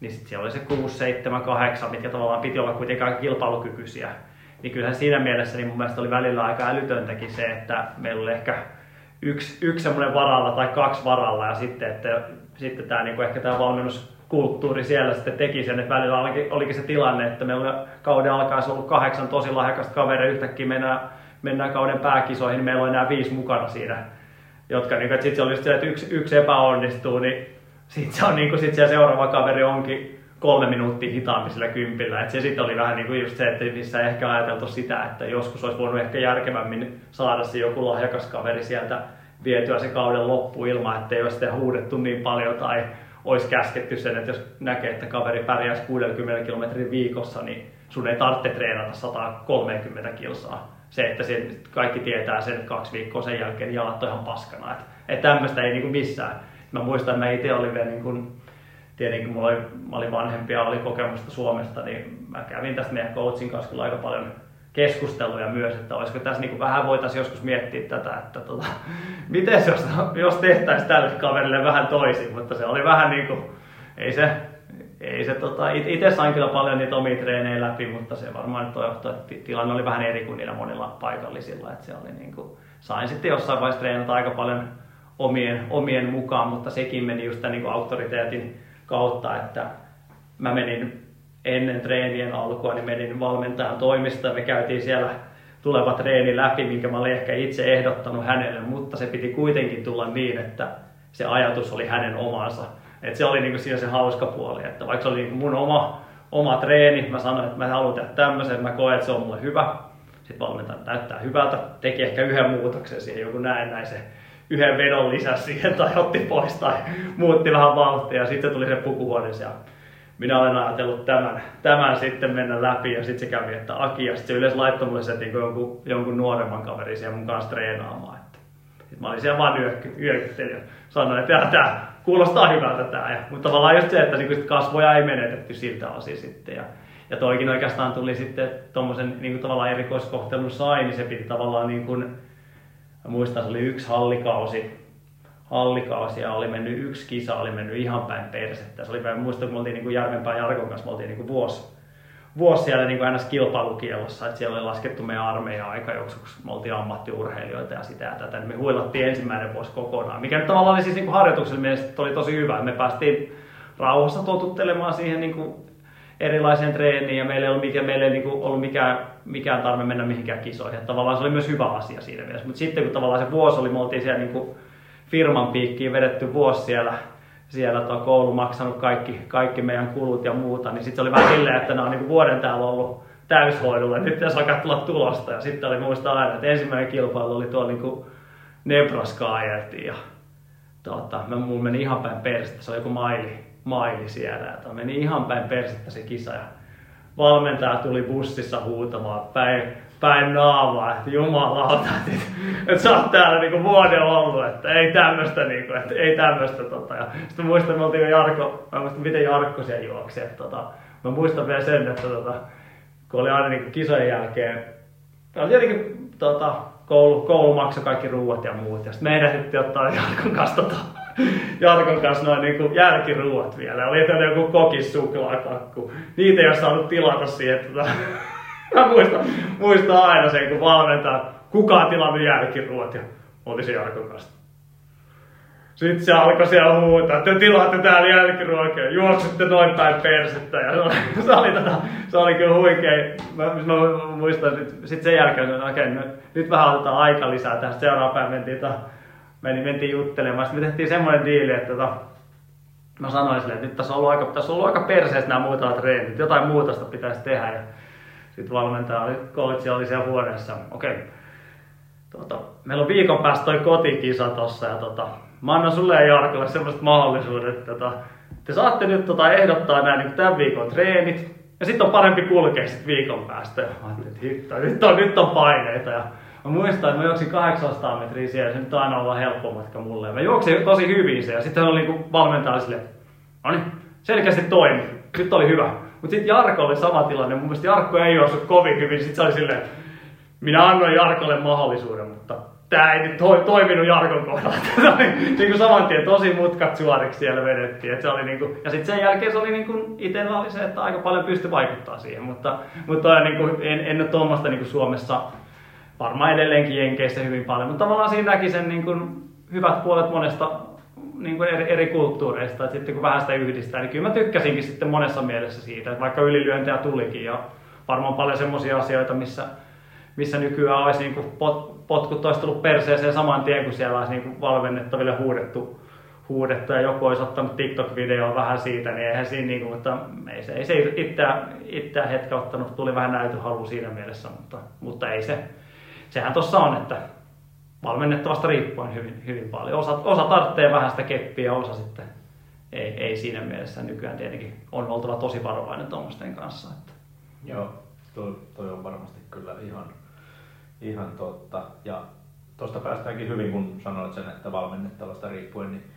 niin sitten siellä oli se 6, 7, 8, mitkä tavallaan piti olla kuitenkin aika kilpailukykyisiä. Niin kyllähän siinä mielessä niin mun mielestä oli välillä aika älytöntäkin se, että meillä oli ehkä yksi, yksi semmoinen varalla tai kaksi varalla ja sitten, että sitten tämä niin ehkä tämä valmennuskulttuuri siellä sitten teki sen, että välillä olikin, olikin se tilanne, että meillä kauden alkaessa ollut kahdeksan tosi lahjakasta kaveria, yhtäkkiä mennään, mennään kauden pääkisoihin, niin meillä on enää viisi mukana siinä, jotka niin sitten se oli se, että yksi, yksi epäonnistuu, niin sitten se on niin kuin, sit se seuraava kaveri onkin kolme minuuttia hitaammin sillä kympillä. Et se sitten oli vähän niin kuin just se, että missä ehkä ajateltu sitä, että joskus olisi voinut ehkä järkevämmin saada se joku lahjakas kaveri sieltä vietyä se kauden loppu ilman, että ei olisi sitä huudettu niin paljon tai olisi käsketty sen, että jos näkee, että kaveri pärjäisi 60 kilometrin viikossa, niin sun ei tarvitse treenata 130 kilsaa. Se, että se, kaikki tietää sen, kaksi viikkoa sen jälkeen jalat on ihan paskana. Että, että tämmöistä ei niin kuin missään. Mä muistan, että mä itse olin vielä niin tietenkin mulla oli, mä olin vanhempi ja oli kokemusta Suomesta, niin mä kävin tästä meidän coachin kanssa kyllä aika paljon keskusteluja myös, että olisiko tässä niin vähän voitaisiin joskus miettiä tätä, että tota, miten jos, jos tehtäisiin tälle kaverille vähän toisin, mutta se oli vähän niin kuin, ei se, ei se tota, itse sain kyllä paljon niitä omia treenejä läpi, mutta se varmaan nyt johtui, että tilanne oli vähän eri kuin niillä monilla paikallisilla, että se oli niin kuin, sain sitten jossain vaiheessa treenata aika paljon omien, omien mukaan, mutta sekin meni just tämän niin kuin auktoriteetin kautta, että mä menin ennen treenien alkua, niin menin valmentajan toimistoon me käytiin siellä tuleva treeni läpi, minkä mä olin ehkä itse ehdottanut hänelle, mutta se piti kuitenkin tulla niin, että se ajatus oli hänen omansa. Et se oli niinku siinä se hauska puoli, että vaikka se oli niinku mun oma, oma treeni, mä sanoin, että mä haluan tehdä tämmöisen, mä koen, että se on mulle hyvä. Sitten valmentaja näyttää hyvältä, teki ehkä yhden muutoksen siihen, joku näin näin se yhden vedon lisäsi siihen tai otti pois tai muutti vähän vauhtia ja sitten tuli se pukuhuoneeseen. Ja minä olen ajatellut tämän, tämän sitten mennä läpi ja sitten se kävi, että Aki ja sitten se yleensä laittoi mulle se niin jonkun, jonkun nuoremman kaverin siellä mun kanssa treenaamaan. Sitten mä olin siellä vaan yökyttelin ja sanoin, että tämä kuulostaa hyvältä tämä. Ja, mutta tavallaan just se, että niin kasvoja ei menetetty siltä osin sitten. Ja, ja toikin oikeastaan tuli sitten tuommoisen niin tavallaan erikoiskohtelun sai, niin se piti tavallaan niin kuin, muistan, se oli yksi hallikausi, hallikausi ja oli mennyt yksi kisa, oli mennyt ihan päin persettä. Se oli päin, muistan, kun me oltiin niin kuin Järvenpään Jarkon kanssa, me oltiin niin kuin vuosi, vuosi siellä niin kuin kilpailukielossa, että siellä oli laskettu meidän armeija aika joskus, me oltiin ammattiurheilijoita ja sitä ja tätä, niin me huilattiin ensimmäinen vuosi kokonaan, mikä nyt tavallaan oli siis niin harjoituksella mielestä oli tosi hyvä, me päästiin rauhassa totuttelemaan siihen niin kuin erilaiseen treeniin ja meillä ei ollut, mikä, meillä ei niin kuin ollut mikään, mikään tarve mennä mihinkään kisoihin. Että tavallaan se oli myös hyvä asia siinä mielessä. Mutta sitten kun tavallaan se vuosi oli, me oltiin siellä niin kuin firman piikkiin vedetty vuosi siellä, siellä tuo koulu maksanut kaikki, kaikki meidän kulut ja muuta, niin sitten oli vähän silleen, että ne on niin vuoden täällä ollut täyshoidolla, nyt pitäisi alkaa tulla tulosta. Ja sitten oli muista aina, että ensimmäinen kilpailu oli tuolla niin Nebraska ajeltiin ja tota, mä, mun meni ihan päin perstä, se oli joku maili, maili siellä. Ja meni ihan päin persettä se kisa ja valmentaja tuli bussissa huutamaan päin, päin naamaa, että jumalauta, että, että sä oot täällä niinku vuoden ollut, että ei tämmöstä, niinku, että ei tämmöstä. Tota. Ja sitten muistan, me oltiin Jarkko, mä muistan miten Jarkko siellä juoksi. Että, tota, mä muistan vielä sen, että tota, kun oli aina niinku kisojen jälkeen, oli tietenkin tota, koulu, koulu maksoi kaikki ruuat ja muut, ja sitten meidän sitten ottaa Jarkon kanssa tota, Jarkon kanssa noin niin jälkiruuat vielä. Oli joku kokis suklaakakku. Niitä ei ole saanut tilata siihen. Tota. Mä muistan, muistan aina sen, kun valmentaa, kuka on tilannut jälkiruot. Ja oli se Jarkon kanssa. Sitten se alkoi siellä huutaa, että te tilaatte täällä jälkiruokia, juoksette noin päin persettä. Ja se oli, se oli, tota, se oli kyllä huikea. Mä, mä muistan, sitten sen jälkeen, että okei, nyt, nyt vähän otetaan aika lisää tästä. Seuraava päivä mentiin tota, meni, mentiin juttelemaan. Sitten me tehtiin semmoinen diili, että tota, mä sanoin sille, että nyt tässä on ollut aika, tässä on ollut aika perseestä nämä muutamat treenit, jotain muutosta pitäisi tehdä. Ja sitten valmentaja oli, coach oli siellä huoneessa, okei, okay. tota, meillä on viikon päästä toi kotikisa tossa ja tota, mä annan sulle ja Jarkolle semmoiset mahdollisuudet, että tota, te saatte nyt tota, ehdottaa nämä niin tämän viikon treenit, ja sitten on parempi kulkea sit viikon päästä. Ja mä ajattelin, että hitto, nyt on, nyt on paineita. Ja Mä muistan, että mä juoksin 800 metriä siellä, se nyt aina ollut helppo matka mulle. Mä juoksin tosi hyvin se ja sitten oli niinku valmentaja silleen, no niin, selkeästi toimi, nyt oli hyvä. Mutta sitten Jarko oli sama tilanne, mun mielestä Jarkko ei juossut kovin hyvin, sitten se oli silleen, minä annoin Jarkolle mahdollisuuden, mutta tämä ei nyt to, toiminut Jarkon kohdalla. oli niin saman tien tosi mutkat suoriksi siellä vedettiin. Et se oli niin kuin, ja sitten sen jälkeen se oli niin kuin, itsellä oli se, että aika paljon pystyi vaikuttaa siihen, mutta, mutta niin kuin, en, en ole tuommoista niin Suomessa varmaan edelleenkin Jenkeissä hyvin paljon, mutta tavallaan siinä näki sen niin kuin hyvät puolet monesta niin kuin eri, eri kulttuureista, että sitten kun vähän sitä yhdistää, niin kyllä mä tykkäsinkin sitten monessa mielessä siitä, että vaikka ylilyöntejä tulikin ja varmaan paljon semmoisia asioita, missä, missä nykyään olisi niin kuin pot, potkut olisi tullut perseeseen saman tien, kun siellä olisi niin kuin valmennettaville huudettu, huudettu ja joku olisi ottanut TikTok-videoa vähän siitä, niin eihän siinä, niin kuin, mutta ei se, ei se itseään, itseään hetken ottanut, tuli vähän näytöhalu siinä mielessä, mutta, mutta ei se, sehän tuossa on, että valmennettavasta riippuen hyvin, hyvin paljon. Osa, osa tarvitsee vähän sitä keppiä ja osa sitten ei, ei siinä mielessä. Nykyään tietenkin on oltava tosi varovainen tuommoisten kanssa. Että. Joo, toi, toi on varmasti kyllä ihan, ihan totta. Ja tuosta päästäänkin hyvin, kun sanoit sen, että valmennettavasta riippuen, niin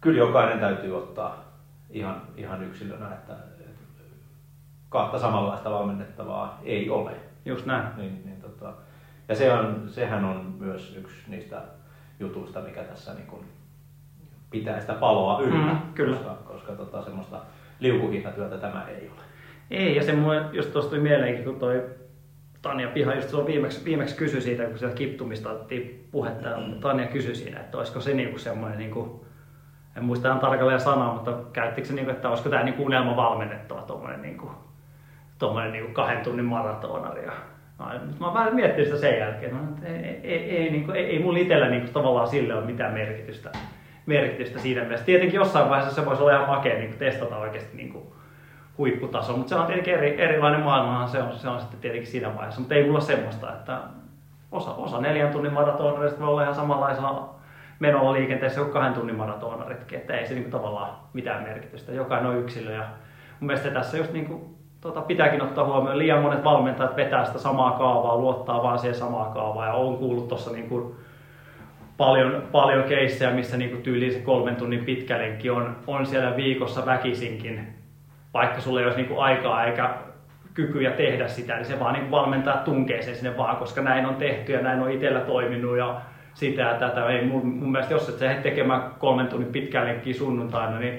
kyllä jokainen täytyy ottaa ihan, ihan yksilönä, että, että kahta samanlaista valmennettavaa ei ole. Just näin. Niin, niin ja se on, sehän on myös yksi niistä jutuista, mikä tässä niin kuin pitää sitä paloa yllä, Mm, kyllä. koska, koska tota, semmoista liukuhihnatyötä tämä ei ole. Ei, ja se mulle just tuosta tuli mieleenkin, kun toi Tanja Piha just silloin viimeksi, viimeksi kysyi siitä, kun sieltä kiptumista otettiin puhetta, mm. Tanja kysyi siinä, että olisiko se niinku semmoinen, niinku, en muista ihan tarkalleen sanaa, mutta käyttikö se, niinku, että olisiko tämä niinku unelma valmennettava tuommoinen niinku, tuommoinen niinku kahden tunnin maratonari. Ja, no, mä vähän miettinyt sitä sen jälkeen, no, että ei, ei, ei, ei, niinku, ei, ei mulla itsellä niinku, tavallaan sille ole mitään merkitystä, merkitystä siinä mielessä. Tietenkin jossain vaiheessa se voisi olla ihan makea niinku, testata oikeasti niinku, huipputaso, mutta se on tietenkin eri, erilainen maailmahan se on, se on sitten tietenkin siinä vaiheessa, mutta ei mulla semmoista, että osa, osa neljän tunnin maratonareista voi olla ihan samanlaisena menolla liikenteessä kuin kahden tunnin maratonaritkin, että ei se niin tavallaan mitään merkitystä, jokainen on yksilö ja mun mielestä tässä just niin kuin, tota, pitääkin ottaa huomioon, liian monet valmentajat vetää sitä samaa kaavaa, luottaa vaan siihen samaa kaavaa ja on kuullut tuossa niin kuin, paljon, paljon keissejä, missä niin kuin tyyliin se kolmen tunnin pitkä lenkki on, on siellä viikossa väkisinkin, vaikka sulla ei olisi niin kuin aikaa eikä kykyjä tehdä sitä, niin se vaan niin valmentaa tunkee sen sinne vaan, koska näin on tehty ja näin on itsellä toiminut ja sitä ja tätä. Ei mun, mun mielestä, jos et sä tekemään kolmen tunnin pitkää lenkkiä sunnuntaina, niin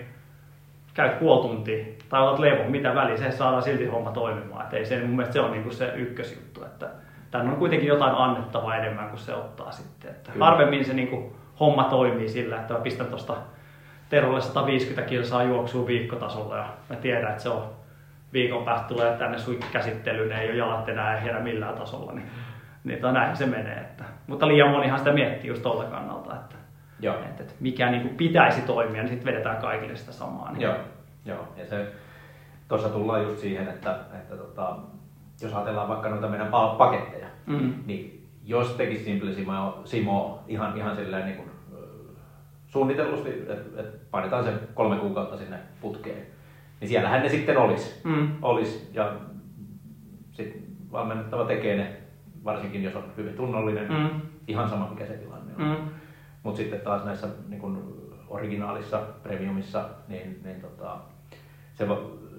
käyt puoli tuntia tai otat levo, mitä väliä, se saadaan silti homma toimimaan. Et ei se, mun mielestä se on niin se ykkösjuttu, että tänne on kuitenkin jotain annettavaa enemmän kuin se ottaa sitten. Että harvemmin se niin kuin, homma toimii sillä, että mä pistän tuosta Terolle 150 kilsaa juoksuu viikkotasolla ja mä tiedän, että se on viikon päästä tulee tänne suikkikäsittelyyn, ei ole jalat enää ehjänä millään tasolla, niin, niin to, näin se menee. Että, mutta liian monihan sitä miettii just tuolta kannalta, että, Joo. että, että mikä niin kuin pitäisi toimia, niin sitten vedetään kaikille sitä samaa. Niin. Joo, joo. ja se, tuossa tullaan just siihen, että, että tota, jos ajatellaan vaikka noita meidän pa- paketteja, Mm. niin jos tekisi Simple Simo, Simo ihan, ihan silleen niin kuin, suunnitellusti, että et painetaan se kolme kuukautta sinne putkeen, niin siellähän ne sitten olisi. Mm. Olis, ja sitten valmennettava tekee ne, varsinkin jos on hyvin tunnollinen, Mm. ihan sama mikä se tilanne on. Mm. Mutta sitten taas näissä niin kun originaalissa, premiumissa, niin, niin tota, se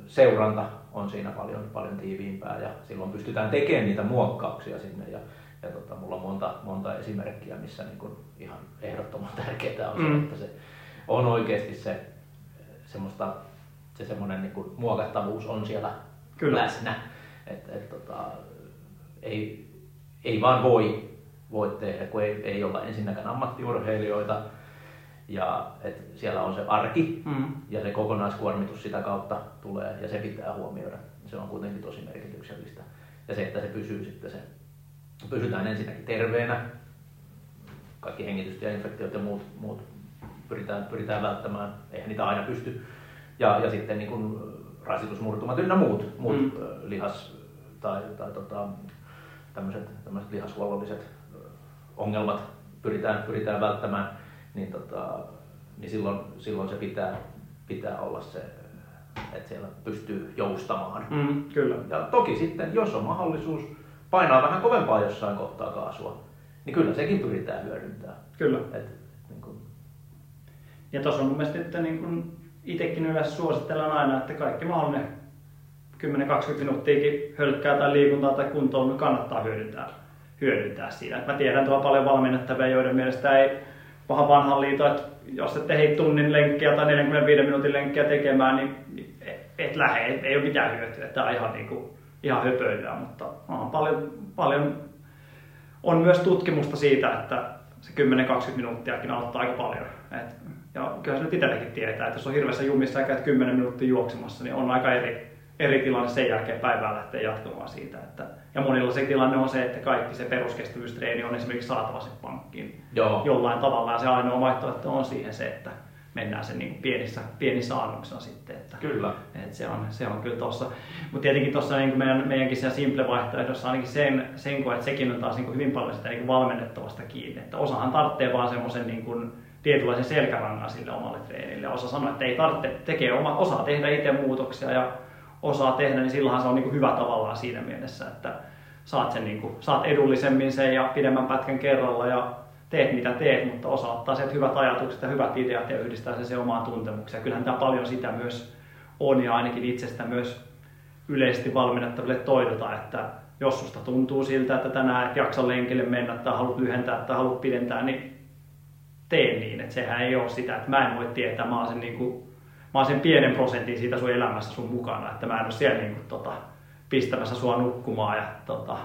seuranta on siinä paljon, paljon tiiviimpää ja silloin pystytään tekemään niitä muokkauksia sinne. Ja, ja tota, mulla on monta, monta esimerkkiä, missä niin kun ihan ehdottoman tärkeää on se, Mm. että se on oikeasti se, semmoista, se semmoinen niin kun muokattavuus on siellä Kyllä. läsnä. Et, et, tota, ei, ei vaan voi, voi tehdä, kun ei, ei olla ensinnäkään ammattiurheilijoita. Ja et siellä on se arki Mm. ja se kokonaiskuormitus sitä kautta tulee ja se pitää huomioida. Se on kuitenkin tosi merkityksellistä. Ja se, että se pysyy sitten se, pysytään ensinnäkin terveenä, kaikki hengitystieinfektiot ja muut, muut pyritään, pyritään välttämään, eihän niitä aina pysty. Ja, ja sitten niin kuin rasitusmurtumat ynnä muut, muut Mm. lihas- tai, tai tota, tämmöiset, tämmöiset lihashuollolliset ongelmat pyritään, pyritään välttämään, niin, tota, niin silloin, silloin se pitää, pitää olla se, että siellä pystyy joustamaan. Mm. Kyllä. Ja toki sitten, jos on mahdollisuus painaa vähän kovempaa jossain kohtaa kaasua, niin kyllä sekin pyritään hyödyntämään. Kyllä. Et, niin kuin, Ja tuossa on mun mielestä, että niin kun itsekin yleensä suosittelen aina, että kaikki mahdollinen 10-20 minuuttiakin hölkkää tai liikuntaa tai kuntoon niin kannattaa hyödyntää, hyödyntää siinä. Et mä tiedän tuolla paljon valmennettavia, joiden mielestä ei paha vanhan liito, että jos et ehdi tunnin lenkkiä tai 45 minuutin lenkkiä tekemään, niin et lähde, ei, ei ole mitään hyötyä. Tämä on ihan, niin kuin, ihan höpöilyä, mutta on paljon, paljon on myös tutkimusta siitä, että se 10-20 minuuttiakin auttaa aika paljon. Et, ja kyllä se nyt itsellekin tietää, että jos on hirveässä jumissa ja käyt 10 minuuttia juoksemassa, niin on aika eri, eri tilanne sen jälkeen päivää lähteä jatkamaan siitä. Että, ja monilla se tilanne on se, että kaikki se peruskestävyystreeni on esimerkiksi saatava sen pankkiin Joo. jollain tavalla. Ja se ainoa vaihtoehto on siihen se, että mennään sen niin pienissä, pienissä annoksissa sitten. Että, Kyllä. et se, on, se on kyllä tossa. Mutta tietenkin tuossa niin meidän, meidänkin siellä Simple-vaihtoehdossa ainakin sen, sen koen, että sekin on taas niin hyvin paljon sitä niin valmennettavasta kiinni. Että osahan tarvitsee vaan semmoisen niin kuin, tietynlaisen selkärangan sille omalle treenille. Osa sanoo, että ei tarvitse, tekee oma, osaa tehdä itse muutoksia ja osaa tehdä, niin silloinhan se on niin kuin hyvä tavallaan siinä mielessä, että saat, sen niin kuin, saat edullisemmin sen ja pidemmän pätkän kerralla ja teet mitä teet, mutta osaa ottaa sieltä hyvät ajatukset ja hyvät ideat ja yhdistää se, se omaan tuntemukseen. Kyllähän tämä paljon sitä myös on ja ainakin itsestä myös yleisesti valmennettaville toivotaan, että jos susta tuntuu siltä, että tänään et jaksa lenkille mennä tai haluat lyhentää tai haluat pidentää, niin tee niin. Että sehän ei ole sitä, että mä en voi tietää, mä oon sen, niin kuin, mä oon sen pienen prosentin siitä sun elämässä sun mukana, että mä en ole siellä niin kuin, tota, pistämässä sua nukkumaan ja tota,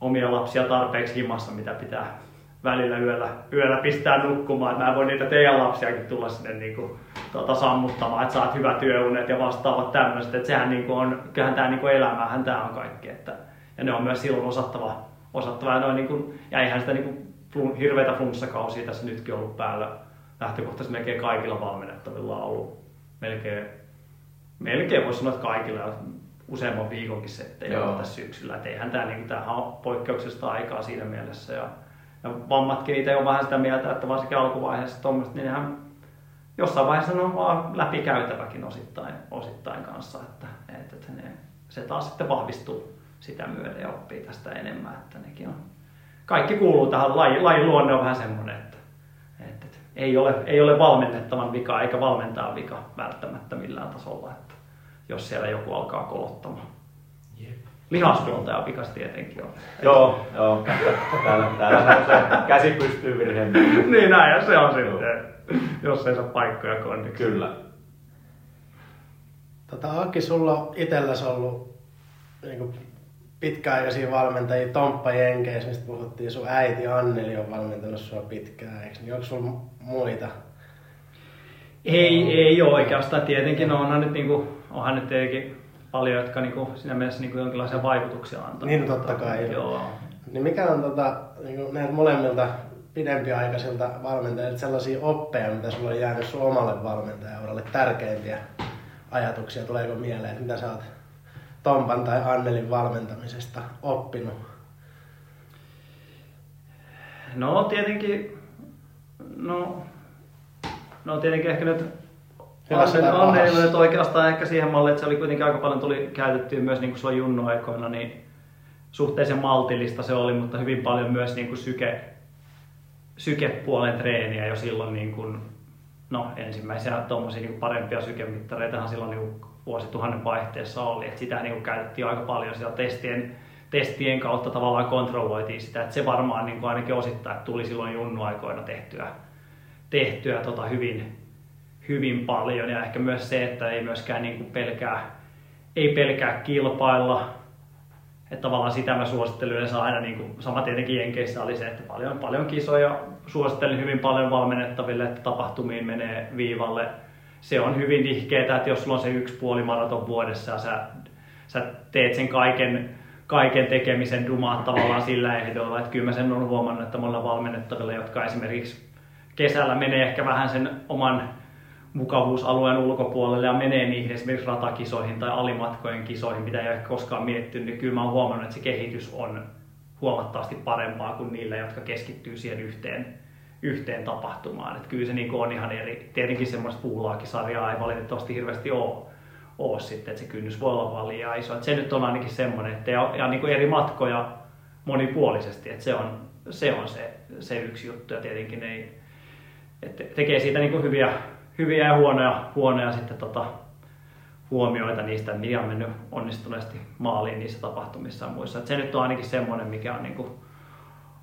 omia lapsia tarpeeksi himassa, mitä pitää välillä yöllä, yöllä pistää nukkumaan. Mä en voi niitä teidän lapsiakin tulla sinne niin kuin, tota, sammuttamaan, että saat hyvät työunet ja vastaavat tämmöiset. Että sehän niin kuin on, kyllähän tämä niin elämähän tämä on kaikki. Että, ja ne on myös silloin osattava, osattava ja, noin, niin kuin, ja eihän sitä niin kuin, flun, hirveitä flunssakausia tässä nytkin ollut päällä. Lähtökohtaisesti melkein kaikilla valmennettavilla on ollut melkein, melkein voisi sanoa, että kaikilla useamman viikonkin settejä Joo. tässä syksyllä. Et eihän tämä, niin, tämähän on poikkeuksellista aikaa siinä mielessä. Ja, ja vammatkin itse on vähän sitä mieltä, että varsinkin alkuvaiheessa tuommoiset, niin nehän jossain vaiheessa ne on vaan läpikäytäväkin osittain, osittain kanssa. Että, että, että ne, se taas sitten vahvistuu sitä myöden ja oppii tästä enemmän. Että nekin on, kaikki kuuluu tähän, laji, lajin luonne on vähän semmoinen, että, että, että ei, ole, ei ole valmennettavan vika eikä valmentaa vika välttämättä millään tasolla, että jos siellä joku alkaa kolottamaan. Jep. Lihashuoltaja vikas tietenkin on. Joo, joo. Täällä, täällä on se käsi pystyy virheen. niin näin, ja se on sitten, jos ei saa paikkoja konniksi. Kyllä. Tota, Aki, sulla on itselläsi ollut niin pitkäaikaisia valmentajia Tomppa Jenkeissä, mistä puhuttiin. Sun äiti Anneli on valmentanut sua pitkään, eikö niin? Onko sulla muita? Ei, ei ole oikeastaan. Tietenkin onhan nyt, niinku, onhan nyt tietenkin paljon, jotka niinku, siinä mielessä niinku, jonkinlaisia vaikutuksia antaa. Niin, totta kai. Joo. Niin mikä on tota, niin näitä molemmilta pidempiaikaisilta valmentajilta sellaisia oppeja, mitä sulla on jäänyt sun omalle valmentajauralle tärkeimpiä ajatuksia? Tuleeko mieleen, että mitä sä oot Tompan tai Annelin valmentamisesta oppinut? No tietenkin, no, no tietenkin ehkä nyt On, tai on ei nyt oikeastaan ehkä siihen malliin, että se oli kuitenkin aika paljon tuli käytettyä myös niin kuin silloin junnuaikoina, niin suhteellisen maltillista se oli, mutta hyvin paljon myös niin kuin syke, sykepuolen treeniä jo silloin niin kuin, no ensimmäisiä tuommoisia niin parempia sykemittareitahan silloin niin kuin vuosituhannen vaihteessa oli, että sitä niin kuin käytettiin aika paljon siellä testien, testien kautta tavallaan kontrolloitiin sitä, että se varmaan niin kuin ainakin osittain tuli silloin junnuaikoina tehtyä, tehtyä tota hyvin, hyvin paljon ja ehkä myös se, että ei myöskään niin kuin pelkää, ei pelkää kilpailla, että tavallaan sitä mä suosittelen yleensä aina, niin kuin, sama tietenkin Jenkeissä oli se, että paljon, paljon kisoja suosittelen hyvin paljon valmennettaville, että tapahtumiin menee viivalle. Se on hyvin nihkeetä, että jos sulla on se yksi puoli maraton vuodessa ja sä, sä teet sen kaiken, kaiken tekemisen dumaat tavallaan sillä ehdolla, että kyllä mä sen on huomannut, että monilla valmennettavilla, jotka esimerkiksi kesällä menee ehkä vähän sen oman mukavuusalueen ulkopuolelle ja menee niihin esimerkiksi ratakisoihin tai alimatkojen kisoihin, mitä ei ole koskaan miettinyt, niin kyllä mä oon huomannut, että se kehitys on huomattavasti parempaa kuin niillä, jotka keskittyy siihen yhteen, yhteen tapahtumaan. Että kyllä se niin on ihan eri. Tietenkin semmoista puulaakisarjaa ei valitettavasti hirveästi ole, ole sitten, että se kynnys voi olla vaan liian iso. Että se nyt on ainakin semmoinen, että ja, ja niin kuin eri matkoja monipuolisesti, että se on se, on se, se yksi juttu ja tietenkin ei, että tekee siitä niin kuin hyviä, hyviä ja huonoja, huonoja sitten tota, huomioita niistä, mikä on mennyt onnistuneesti maaliin niissä tapahtumissa ja muissa. Et se nyt on ainakin semmoinen, mikä on niin kuin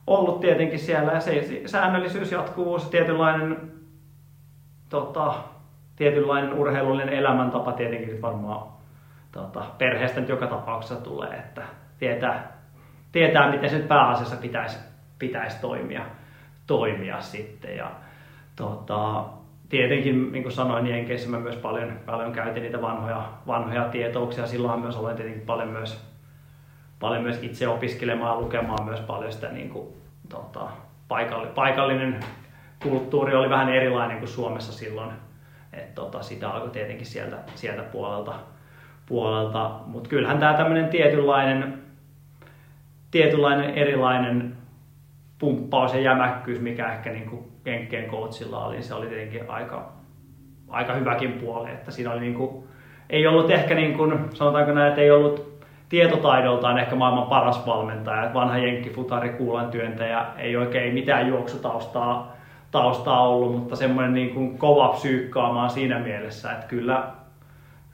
ollut tietenkin siellä ja se säännöllisyys, jatkuvuus, tietynlainen, tota, tietynlainen urheilullinen elämäntapa tietenkin sit varmaan tota, perheestä nyt joka tapauksessa tulee, että tietää, tietää, miten sen pääasiassa pitäisi, pitäisi toimia, toimia sitten. Ja, tota, tietenkin, niin kuin sanoin, Jenkeissä mä myös paljon, paljon käytin niitä vanhoja, vanhoja tietouksia. Silloin myös olen tietenkin paljon myös, paljon myös itse opiskelemaan, lukemaan myös paljon sitä niin kuin, tota, paikallinen, paikallinen kulttuuri oli vähän erilainen kuin Suomessa silloin. Et, tota, sitä alkoi tietenkin sieltä, sieltä puolelta. puolelta. Mutta kyllähän tämä tämmöinen tietynlainen, tietynlainen erilainen pumppaus ja jämäkkyys, mikä ehkä niin kuin Jenkkeen coachilla oli, se oli tietenkin aika, aika hyväkin puoli. Että siinä oli niin kuin, ei ollut ehkä, niin kuin, sanotaanko näin, että ei ollut tietotaidoltaan ehkä maailman paras valmentaja. Että vanha jenkkifutari, kuulan työntäjä, ei oikein mitään juoksutaustaa taustaa ollut, mutta semmoinen niin kuin kova psyykkaamaan siinä mielessä, että kyllä,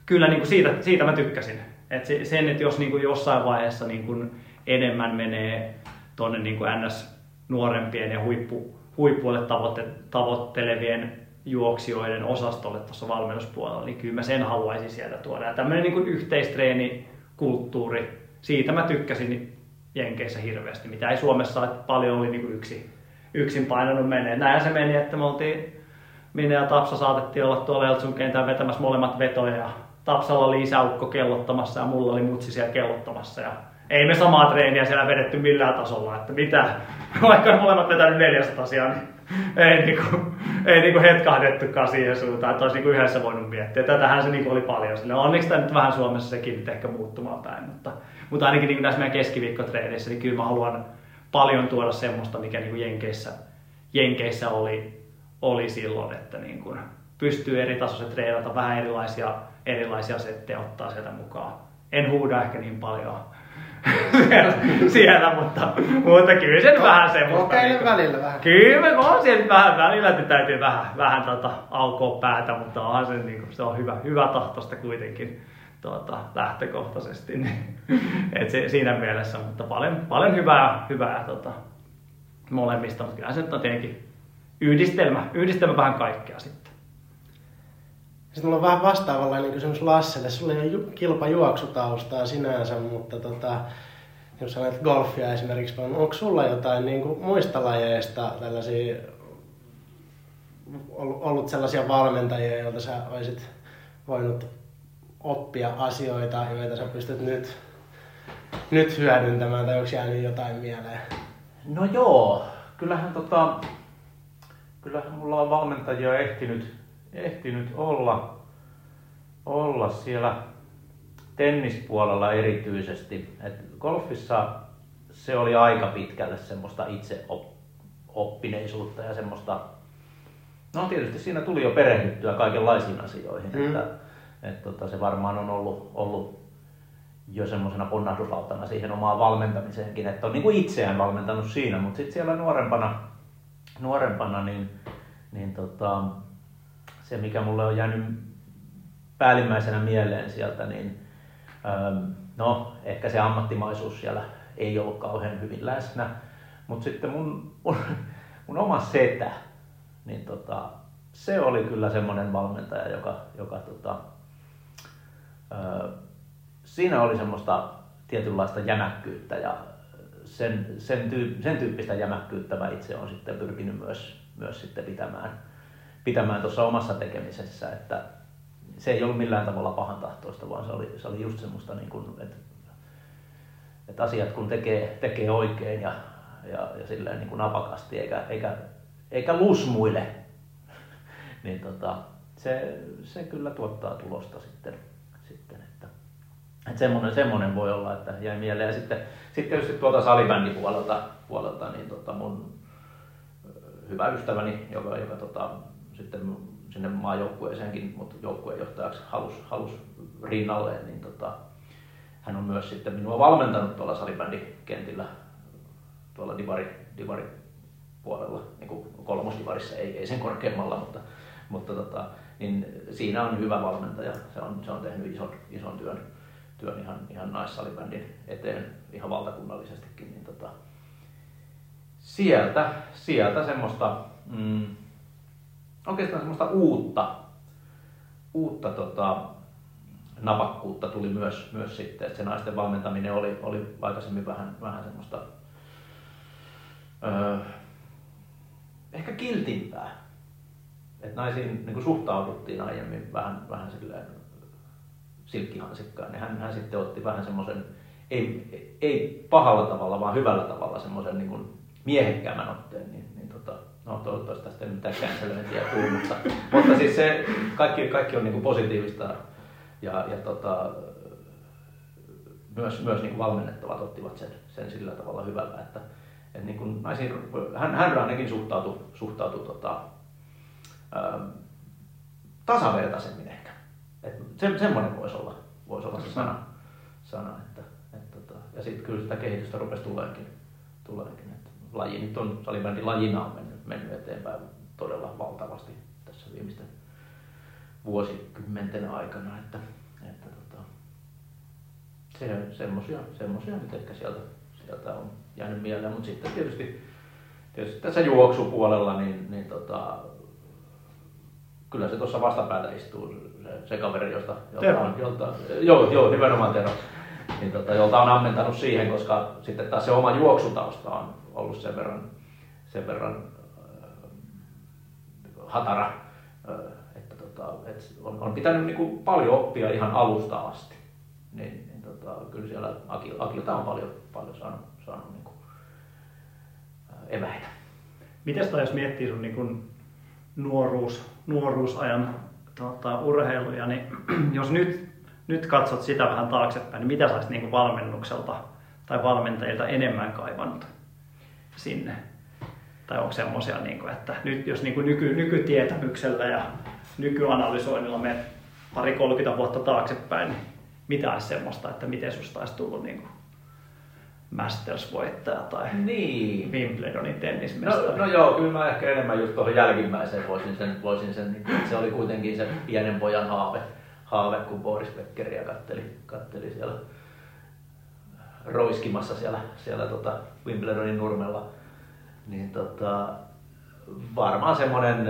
kyllä niin kuin siitä, siitä mä tykkäsin. että sen, että jos niin kuin jossain vaiheessa niin kuin enemmän menee tuonne niin kuin NS nuorempien ja huippu, huippuille tavoitte, tavoittelevien juoksijoiden osastolle tuossa valmennuspuolella, niin kyllä mä sen haluaisin sieltä tuoda. Ja tämmöinen niin yhteistreenikulttuuri, siitä mä tykkäsin Jenkeissä hirveästi, mitä ei Suomessa että paljon oli niin kuin yksi, yksin painanut menee. Näin se meni, että me oltiin, minä ja Tapsa saatettiin olla tuolla Eltsun kentän vetämässä molemmat vetoja ja Tapsalla oli isäukko kellottamassa ja mulla oli mutsi siellä kellottamassa ja ei me samaa treeniä siellä vedetty millään tasolla, että mitä, vaikka on molemmat vetänyt 400 asiaa, niin ei, niinku, ei niinku hetkahdettukaan siihen suuntaan, että olisi niinku yhdessä voinut miettiä. Tätähän se niinku oli paljon. Sille onneksi tämä nyt vähän Suomessa sekin nyt ehkä muuttumaan päin, mutta, mutta ainakin niinku näissä meidän keskiviikkotreenissä, niin kyllä mä haluan paljon tuoda semmoista, mikä niinku Jenkeissä, Jenkeissä oli, oli silloin, että niinku pystyy eri tasoiset treenata, vähän erilaisia, erilaisia settejä ottaa sieltä mukaan. En huuda ehkä niin paljon siellä, siellä mutta, mutta kyllä se vähän semmoista. Kokeile niinku- välillä vähän. Kyllä, on siellä vähän välillä, että täytyy vähän, vähän tota, aukoa päätä, mutta onhan se, niin kuin, se on hyvä, hyvä tahtosta kuitenkin tuota, lähtökohtaisesti. Niin, et se, siinä mielessä, mutta paljon, paljon hyvää, hyvää tota, molemmista, mutta kyllä se on tietenkin yhdistelmä, yhdistelmä vähän kaikkea sitten. Sitten mulla on vähän vastaavanlainen kysymys Lasselle. Sulla ei ole ju- kilpajuoksutaustaa sinänsä, mutta tota, jos olet golfia esimerkiksi, vaan onko sulla jotain niin kuin muista lajeista tällaisia, ollut sellaisia valmentajia, joilta sä olisit voinut oppia asioita, joita sä pystyt nyt, nyt hyödyntämään, tai onko jäänyt jotain mieleen? No joo, kyllähän tota, kyllähän mulla on valmentajia ehtinyt, ehtinyt olla, olla siellä tennispuolella erityisesti. Et golfissa se oli aika pitkälle semmoista itse oppineisuutta ja semmoista, no tietysti siinä tuli jo perehdyttyä kaikenlaisiin asioihin, Mm. että, et tota, se varmaan on ollut, ollut jo semmoisena ponnahduslautana siihen omaan valmentamiseenkin, että on niin kuin itseään valmentanut siinä, mutta sitten siellä nuorempana, nuorempana niin, niin tota, se mikä mulle on jäänyt päällimmäisenä mieleen sieltä, niin ähm, no ehkä se ammattimaisuus siellä ei ollut kauhean hyvin läsnä, mutta sitten mun, mun, mun oma setä, niin tota, se oli kyllä semmoinen valmentaja, joka, joka tota, ö, siinä oli semmoista tietynlaista jämäkkyyttä ja sen, sen, tyyp, sen tyyppistä jämäkkyyttä mä itse olen sitten pyrkinyt myös, myös sitten pitämään, pitämään tuossa omassa tekemisessä, että se ei ollut millään tavalla pahan tahtoista, vaan se oli, se oli just semmoista, niin kuin, että, että asiat kun tekee, tekee oikein ja, ja, ja silleen niin kuin napakasti eikä, eikä, eikä lusmuile, niin tota, se, se kyllä tuottaa tulosta sitten. sitten että, että semmoinen, semmoinen voi olla, että jäi mieleen. Ja sitten, sitten tietysti tuolta salibändipuolelta puolelta, niin tota mun hyvä ystäväni, joka, joka tota, sitten sinne maajoukkueeseenkin, mutta joukkueenjohtajaksi halusi halus rinnalleen, niin tota, hän on myös sitten minua valmentanut tuolla salibändikentillä tuolla divari, divari puolella, niin kuin kolmosdivarissa, ei, ei sen korkeammalla, mutta, mutta tota, niin siinä on hyvä valmentaja. Se on, se on tehnyt ison, ison työn, työn ihan, ihan naissalibändin eteen ihan valtakunnallisestikin. Niin tota, sieltä, sieltä semmoista, mm, oikeastaan semmoista uutta, uutta tota, napakkuutta tuli myös, myös sitten, että se naisten valmentaminen oli, oli aikaisemmin vähän, vähän semmoista öö, ehkä kiltimpää. Että naisiin niin kuin suhtauduttiin aiemmin vähän, vähän silleen silkkihansikkaan, niin hän, hän sitten otti vähän semmoisen, ei, ei pahalla tavalla, vaan hyvällä tavalla semmoisen niin miehekkäämän otteen, niin, no toivottavasti tästä ei mitään cancelöintiä tule, mutta, mutta siis se, kaikki, kaikki on niin kuin positiivista ja, ja tota, myös, myös niin kuin valmennettavat ottivat sen, sen sillä tavalla hyvällä, että, että niin kuin naisiin, hän, hän ainakin suhtautui, suhtautui tota, ää, tasavertaisemmin ehkä. Et se, semmoinen voisi olla, voisi olla se sana, sana että, et, tota, ja sitten kyllä sitä kehitystä rupesi tuleekin. tuleekin että laji nyt on, salibändi lajina on mennyt, mennyt eteenpäin todella valtavasti tässä viimeisten vuosikymmenten aikana, että, että tota, se, semmosia, semmosia nyt ehkä sieltä, sieltä on jäänyt mieleen, mutta sitten tietysti, tietysti tässä juoksupuolella, niin, niin tota, kyllä se tuossa vastapäätä istuu se, se kaveri, josta, jolta, on, jolta, joo, joo, nimenomaan Tero, niin tota, jolta on ammentanut siihen, koska sitten taas se oma juoksutausta on ollut sen verran, sen verran hatara, äh, että tota, et on, on pitänyt niin kuin paljon oppia ihan alusta asti. Niin, niin tota, kyllä siellä Akil, Akilta on paljon, paljon saanut, saanut niin kuin, äh, eväitä. Mites jos miettii sun niin kuin nuoruus, nuoruusajan tota, urheiluja, niin jos nyt, nyt katsot sitä vähän taaksepäin, niin mitä sä olisit niin valmennukselta tai valmentajilta enemmän kaivannut sinne? Tai onko semmoisia, niin kuin, että nyt jos niin kuin nyky, nykytietämyksellä ja nykyanalysoinnilla me pari 30 vuotta taaksepäin, niin mitä olisi semmoista, että miten susta olisi tullut niin kuin Masters-voittaja tai niin. Wimbledonin tennismestari. No, no joo, kyllä mä ehkä enemmän just tuohon jälkimmäiseen voisin sen, voisin sen niin, se oli kuitenkin se pienen pojan haave, haave kun Boris Beckeriä katteli, katteli siellä roiskimassa siellä, siellä tota Wimbledonin nurmella. Niin tota, varmaan semmoinen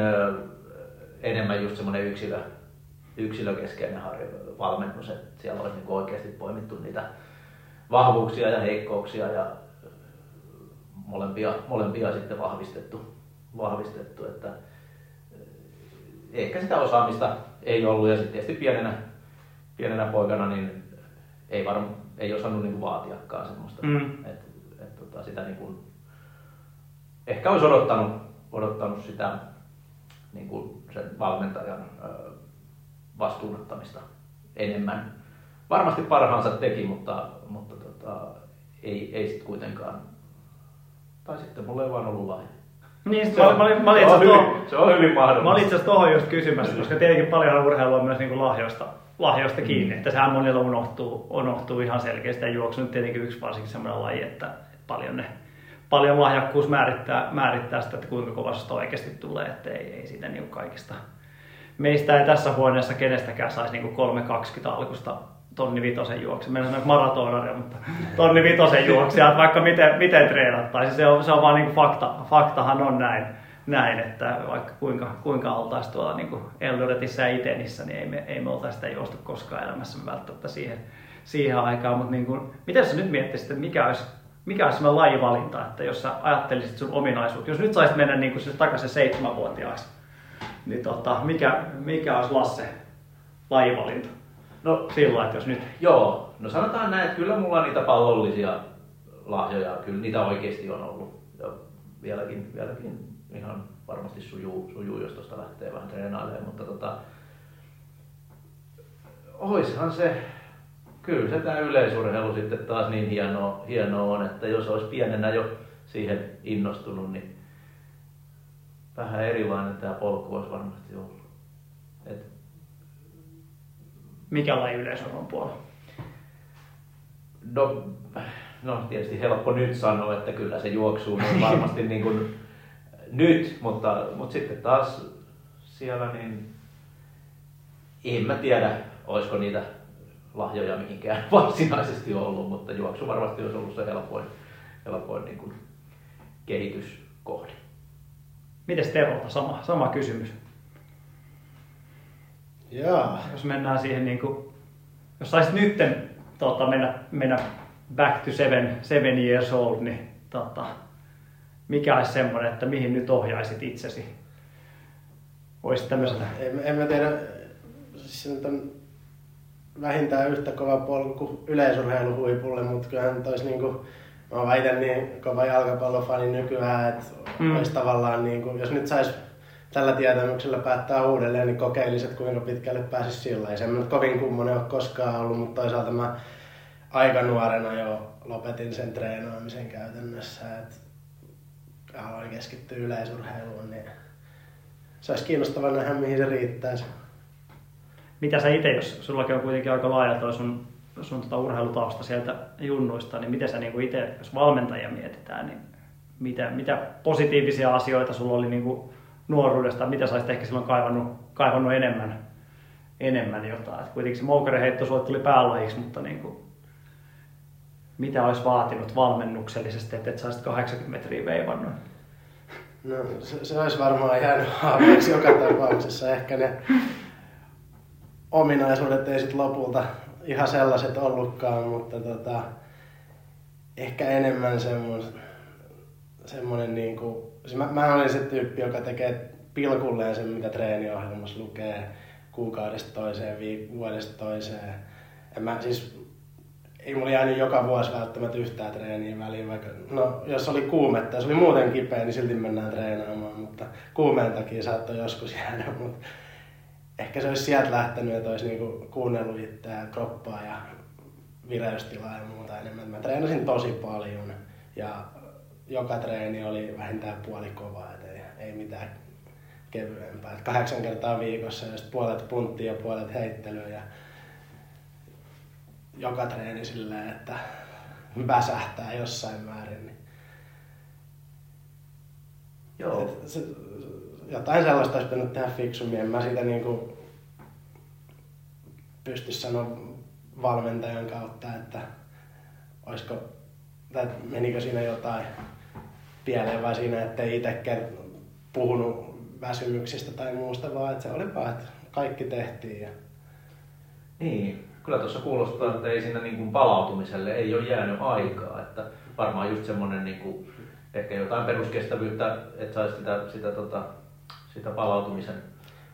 enemmän just semmoinen yksilö, yksilökeskeinen valmennus, että siellä olisi niin oikeasti poimittu niitä vahvuuksia ja heikkouksia ja molempia, molempia sitten vahvistettu, vahvistettu että ehkä sitä osaamista ei ollut ja sitten tietysti pienenä, pienenä poikana niin ei, varm, ei osannut niin vaatiakaan semmoista, mm. että et, tota, sitä niin kuin, ehkä olisi odottanut, odottanut sitä niin kuin sen valmentajan vastuunottamista enemmän varmasti parhaansa teki, mutta, mutta tota, ei, ei sitten kuitenkaan. Tai sitten mulla ei vaan ollut lahja. Niin, se, on, mä, olin, mä olin se, on hyvin, se on hyvin mahdollista. Mä olin itse asiassa tuohon just kysymässä, koska tietenkin paljon urheilua on myös niin kuin lahjoista, lahjoista mm. kiinni. Että sehän monilla unohtuu, unohtuu ihan selkeästi. Ja juoksu nyt tietenkin yksi varsinkin semmoinen laji, että paljon, ne, paljon lahjakkuus määrittää, määrittää sitä, että kuinka kovasta oikeasti tulee. Että ei, ei siitä niin kaikista. Meistä ei tässä huoneessa kenestäkään saisi niin 3.20 alkusta tonni vitosen juokse. Meillä on maratonaria, mutta tonni vitosen juoksijat, vaikka miten, miten treenattaisiin. Se on, se on vaan niin fakta. Faktahan on näin, näin että vaikka kuinka, kuinka oltaisiin tuolla niin Eldoretissä ja Itenissä, niin ei me, ei me oltaisi sitä juostu koskaan elämässä välttämättä siihen, siihen aikaan. Mutta niin kuin, miten sä nyt miettisit, että mikä olisi, mikä olisi sellainen lajivalinta, että jos sä ajattelisit sun ominaisuutta, jos nyt saisit mennä niin kuin takaisin seitsemänvuotiaaksi, niin tota, mikä, mikä olisi Lasse lajivalinta? No sillä että jos nyt... Joo, no sanotaan näin, että kyllä mulla niitä pallollisia lahjoja, kyllä niitä oikeasti on ollut. Ja vieläkin, vieläkin ihan varmasti sujuu, sujuu jos tuosta lähtee vähän treenailemaan, mutta tota, oishan se, kyllä se tämä yleisurheilu sitten taas niin hienoa, hienoa on, että jos olisi pienenä jo siihen innostunut, niin vähän erilainen tämä polku olisi varmasti ollut. Et mikä laji yleisurheilun puolella? No, no tietysti helppo nyt sanoa, että kyllä se juoksuu on varmasti niin kuin nyt, mutta, mutta sitten taas siellä niin en mä tiedä, olisiko niitä lahjoja mihinkään varsinaisesti ollut, mutta juoksu varmasti olisi ollut se helpoin, helpoin niin kuin kehityskohde. Miten Terolta? Sama, sama kysymys. Jaa. Jos mennään siihen niin kuin jos saisit nytten tota, mennä, mennä back to seven, seven years old, niin tota, mikä olisi semmoinen, että mihin nyt ohjaisit itsesi? Olisi tämmöisenä. En, en mä tiedä, siis vähintään yhtä kova polku kuin yleisurheiluhuipulle, mutta kyllähän nyt olisi niinku, mä oon itse niin kova jalkapallofani nykyään, että Mm. olisi tavallaan niinku, jos nyt sais tällä tietämyksellä päättää uudelleen, niin kokeilisit kuinka pitkälle pääsisi sillä. Ei se nyt kovin kummonen ole koskaan ollut, mutta toisaalta mä aika nuorena jo lopetin sen treenaamisen käytännössä, että aloin keskittyä yleisurheiluun, niin se olisi kiinnostavaa nähdä, mihin se riittäisi. Mitä sä itse, jos sullakin on kuitenkin aika laaja toi sun, sun tota urheilutausta sieltä junnuista, niin miten sä niinku itse, jos valmentajia mietitään, niin mitä, mitä positiivisia asioita sulla oli niinku nuoruudesta, mitä sä ehkä silloin kaivannut, kaivannut enemmän, enemmän jotain. Et kuitenkin se moukareheitto sulle tuli päälajiksi, mutta niinku, mitä olisi vaatinut valmennuksellisesti, että et sä olisit 80 metriä veivannut? No, se, se olisi varmaan jäänyt haaveeksi joka tapauksessa. Ehkä ne ominaisuudet ei sitten lopulta ihan sellaiset ollutkaan, mutta tota, ehkä enemmän semmoinen, semmoinen niin kuin, siis mä, mä olin se tyyppi, joka tekee pilkulleen sen, mitä treeniohjelmassa lukee kuukaudesta toiseen, viik- vuodesta toiseen. En mä, siis ei mulla jäänyt joka vuosi välttämättä yhtään treeniä väliin, vaikka no, jos oli kuumetta, jos oli muuten kipeä, niin silti mennään treenaamaan, mutta kuumeen takia saattoi joskus jäädä, mutta ehkä se olisi sieltä lähtenyt, että olisi niinku kuunnellut itseään, kroppaa ja vireystilaa ja muuta enemmän. Mä treenasin tosi paljon ja joka treeni oli vähintään puoli kovaa, et ei, ei mitään kevyempää. Et kahdeksan kertaa viikossa ja puolet punttia ja puolet heittelyä ja joka treeni silleen, että väsähtää jossain määrin. Niin Joo. et se, jotain sellaista olisi pitänyt tehdä fiksummin. En mä siitä niinku pysty sanoa valmentajan kautta, että olisiko, tai menikö siinä jotain pieleen vai siinä, ettei itse puhunut väsymyksistä tai muusta, vaan että se oli vaan, että kaikki tehtiin. Ja... Niin, kyllä tuossa kuulostaa, että ei siinä niin kuin palautumiselle ei ole jäänyt aikaa. Että varmaan just semmoinen niin kuin, ehkä jotain peruskestävyyttä, että saisi sitä, sitä, tota, sitä palautumisen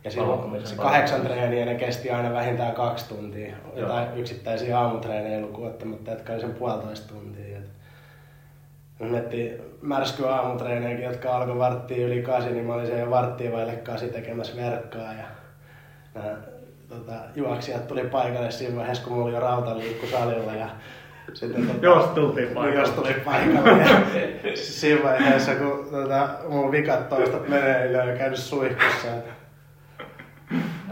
Ja silloin se kahdeksan treeniä, ne kesti aina vähintään kaksi tuntia. Jotain yksittäisiä aamutreenejä lukuun ottamatta, jotka oli sen puolitoista tuntia. Et miettii märsky aamutreenejäkin, jotka alkoi varttia yli kasi, niin mä olin siellä varttia vaille kasi tekemässä verkkaa. Ja nämä tota, juoksijat tuli paikalle siinä vaiheessa, kun mulla oli jo rautaliikku salilla. Ja sitten, tota, Jos tultiin paikalle. Jos tuli paikalle. Ja siinä vaiheessa, kun tota, mun vikat menee, niin olen käynyt suihkussa.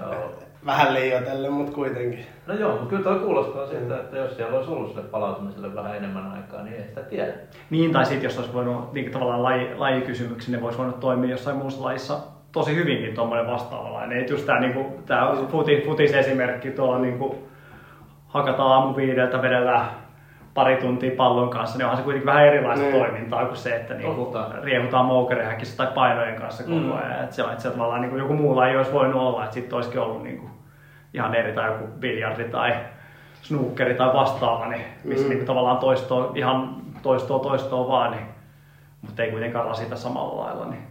Joo. Vähän liioitellen, mutta kuitenkin. No joo, mutta kyllä toi kuulostaa siltä, että jos siellä olisi ollut sille palautumiselle vähän enemmän aikaa, niin ei sitä tiedä. Niin, tai sitten jos olisi voinut niin tavallaan laji, lajikysymyksen, niin voisi voinut toimia jossain muussa lajissa tosi hyvinkin tuommoinen vastaavanlainen. Et just tämä niinku, tää futi, futis esimerkki tuolla niinku, hakataan aamu viideltä, vedellään pari tuntia pallon kanssa, niin onhan se kuitenkin vähän erilaista Niin. toimintaa kuin se, että niinku, riehutaan moukerihäkissä tai painojen kanssa koko Mm. ajan. Et se, et se tavallaan niinku, joku muu laji olisi voinut olla, että sitten olisikin ollut niinku, ihan eri tai joku biljardi tai snookeri tai vastaava, niin missä Mm. niinku, tavallaan toistoa, ihan toistoa toistoa vaan, niin, mutta ei kuitenkaan rasita samalla lailla. Niin.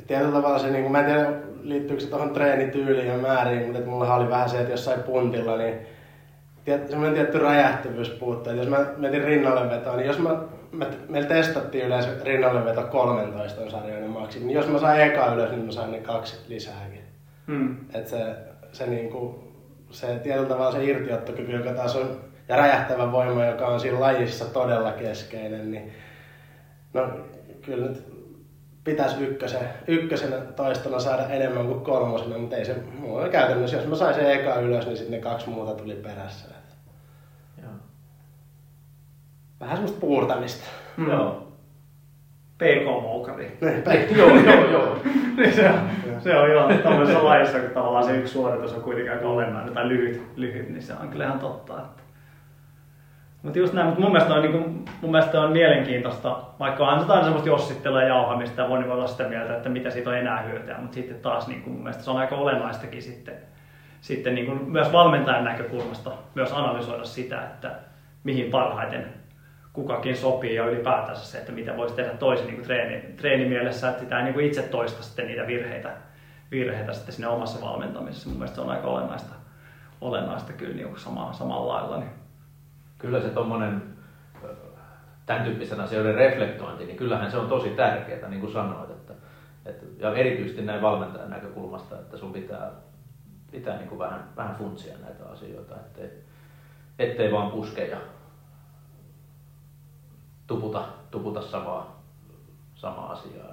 Et tietyllä tavalla se, niin mä en tiedä liittyykö se tuohon treenityyliin ja määriin, mutta et mulla oli vähän se, että jossain puntilla, niin semmoinen tietty räjähtyvyys puuttuu. Jos mä mietin rinnallevetoa, niin jos mä, me, meillä testattiin yleensä rinnalleveto 13 sarjoinen maksimi, niin jos mä sain eka ylös, niin mä sain ne kaksi lisääkin. Hmm. Et se, se, niinku, se tietyllä tavalla se irtiottokyky, joka taas on, ja räjähtävä voima, joka on siinä lajissa todella keskeinen, niin no kyllä nyt pitäisi ykkösen, ykkösenä toistona saada enemmän kuin kolmosena, mutta ei se, mulla käytännössä, jos mä sain sen eka ylös, niin sitten ne kaksi muuta tuli perässä. Joo. Vähän semmoista puurtamista. Hmm. Joo. PK-moukari. Joo, joo, joo. niin se, on, se on joo tämmöisessä lajissa, kun tavallaan se yksi suoritus on kuitenkin aika olennainen tai lyhyt, lyhyt niin se on kyllä ihan totta. Että. Mutta just näin, mutta mun mielestä on, niin kuin, mun mielestä on mielenkiintoista, vaikka on aina semmoista jossittelua ja jauhamista ja moni voi olla sitä mieltä, että mitä siitä on enää hyötyä, mutta sitten taas niin kuin, mun mielestä se on aika olennaistakin sitten sitten niin kuin myös valmentajan näkökulmasta myös analysoida sitä, että mihin parhaiten kukakin sopii ja ylipäätänsä se, että mitä voisi tehdä toisin niin treeni, treenimielessä, että sitä ei niin kuin itse toista sitten niitä virheitä, virheitä sitten siinä omassa valmentamisessa. Mun mielestä se on aika olennaista, olennaista kyllä niin kuin sama, samalla lailla. Niin. Kyllä se tuommoinen tämän tyyppisen asioiden reflektointi, niin kyllähän se on tosi tärkeää, niin kuin sanoit. Että, että, ja erityisesti näin valmentajan näkökulmasta, että sun pitää, pitää niin kuin vähän, vähän funtsia näitä asioita, ettei, ettei vaan puske ja tuputa, tuputa samaa, samaa asiaa